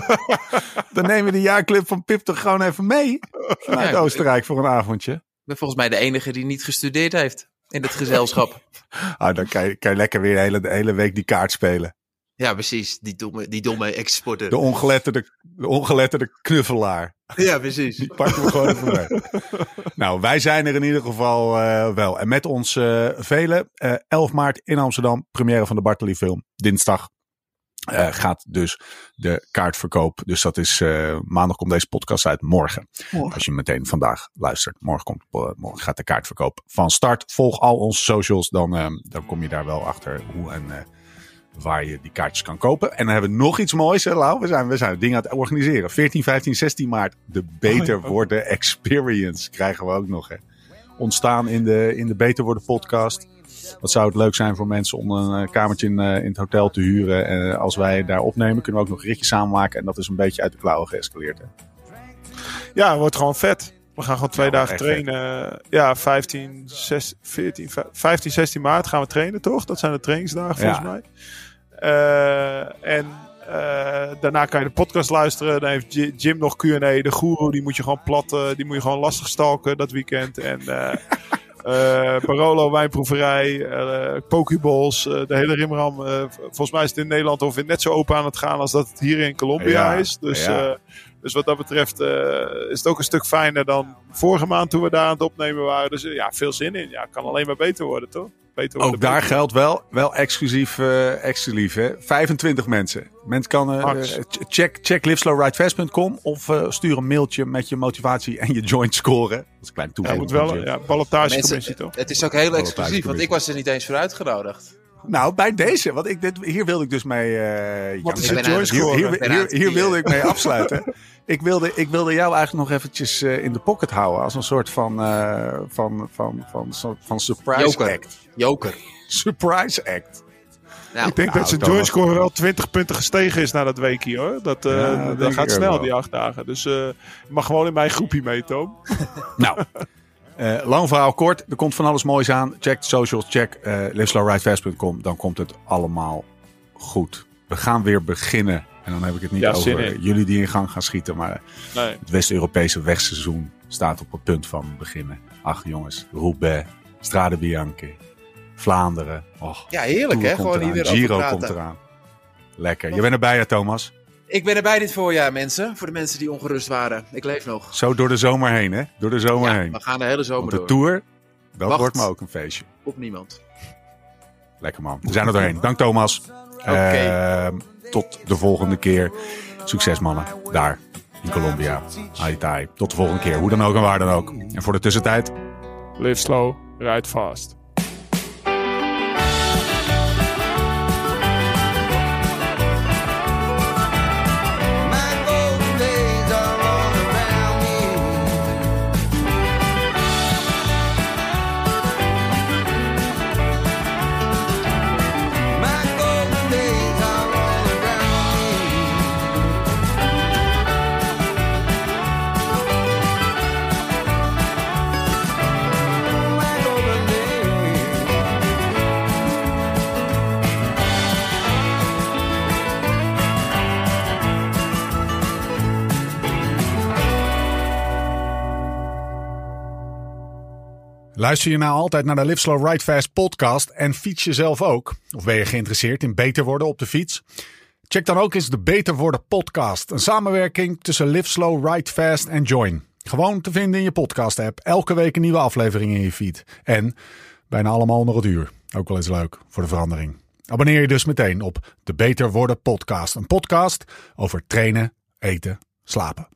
dan nemen we de jaarclub van Pip toch gewoon even mee. Vanuit ja, Oostenrijk voor een avondje. Ik ben volgens mij de enige die niet gestudeerd heeft in het gezelschap. ah, dan kan je, kan je lekker weer de hele, de hele week die kaart spelen. Ja, precies. Die domme, die domme exporter. De ongeletterde, de ongeletterde knuffelaar. Ja, precies. Die pakken we gewoon even mee. nou, wij zijn er in ieder geval uh, wel. En met ons uh, velen. Uh, 11 maart in Amsterdam, première van de Bartoli film. Dinsdag gaat dus de kaartverkoop. Dus dat is maandag komt deze podcast uit. Morgen. morgen. Als je meteen vandaag luistert. Morgen, komt, morgen gaat de kaartverkoop van start. Volg al onze socials. Dan, dan kom je daar wel achter hoe en waar je die kaartjes kan kopen. En dan hebben we nog iets moois, hè, Lau. We zijn, we zijn dingen aan het organiseren. 14, 15, 16 maart. De Beter oh, Worden Experience krijgen we ook nog. Hè. Ontstaan in de, in de Beter Worden podcast. Wat zou het leuk zijn voor mensen om een eh, kamertje in, uh, in het hotel te huren. En als wij daar opnemen, kunnen we ook nog ritjes samenmaken. En dat is een beetje uit de klauwen geëscaleerd. Hè. Ja, het wordt gewoon vet. We gaan gewoon twee dagen trainen. Ja, 15, 6, 14, 15, 16 maart gaan we trainen, toch? Dat zijn de trainingsdagen volgens mij. Uh, en uh, daarna kan je de podcast luisteren. Dan heeft Jim nog Q&A. De guru, die moet je gewoon plat, uh, die moet je gewoon lastig stalken dat weekend. En Barolo wijnproeverij, Pokeballs, de hele rimram. volgens mij is het in Nederland of net zo open aan het gaan als dat het hier in Colombia is. Dus ja. Dus wat dat betreft uh, is het ook een stuk fijner dan vorige maand toen we daar aan het opnemen waren. Dus uh, ja, veel zin in. Ja, kan alleen maar beter worden, toch? Beter worden, ook daar geldt wel, wel exclusief, uh, exclusief hè? 25 mensen. Mensen kan check, check liveslowridefast.com of stuur een mailtje met je motivatie en je joint scoren. Dat is een klein toevoeging. Ja, moet wel, ja, ballotagecommissie toch? Het is ook heel exclusief, want ik was er niet eens voor uitgenodigd. Nou, bij deze, want ik, dit, hier wilde ik dus mee. Uh, Wat is hier, hier, hier, hier, wilde ik mee afsluiten. ik, wilde, ik wilde jou eigenlijk nog eventjes uh, in de pocket houden. Als een soort van, uh, van, van, van, van, van surprise Joker. act. Joker. Surprise act. Nou, ik denk nou, dat zijn joint score wel 20 punten gestegen is na dat weekje hoor. Dat, uh, ja, dat gaat snel, die acht dagen. Dus je mag gewoon in mijn groepje mee, Toom. nou. Uh, lang verhaal kort, er komt van alles moois aan. Check de socials, check uh, liveslowridefast.com. Dan komt het allemaal goed. We gaan weer beginnen. En dan heb ik het niet over jullie die in gang gaan schieten. Maar nee. het West-Europese wegseizoen staat op het punt van beginnen. Ach jongens, Roubaix, Strade Bianchi, Vlaanderen. Och, ja, heerlijk hè? Gewoon hier weer Giro komt eraan. Lekker. Je bent erbij hè, Thomas? Ik ben erbij dit voorjaar, mensen. Voor de mensen die ongerust waren. Ik leef nog. Zo door de zomer heen, hè? Door de zomer ja, heen. We gaan de hele zomer Want de tour, dat wordt me ook een feestje. Op niemand. Lekker man. We zijn er doorheen. Dank Thomas. Uh, tot de volgende keer. Succes mannen. Daar in Colombia. Haitai. Tot de volgende keer. Hoe dan ook en waar dan ook. En voor de tussentijd. Live slow, ride fast. Luister je nou altijd naar de Live Slow Ride Fast podcast en fiets je zelf ook? Of ben je geïnteresseerd in beter worden op de fiets? Check dan ook eens de Beter Worden podcast. Een samenwerking tussen Live Slow Ride Fast en Join. Gewoon te vinden in je podcast app. Elke week een nieuwe aflevering in je feed. En bijna allemaal onder het uur. Ook wel eens leuk voor de verandering. Abonneer je dus meteen op de Beter Worden podcast. Een podcast over trainen, eten, slapen.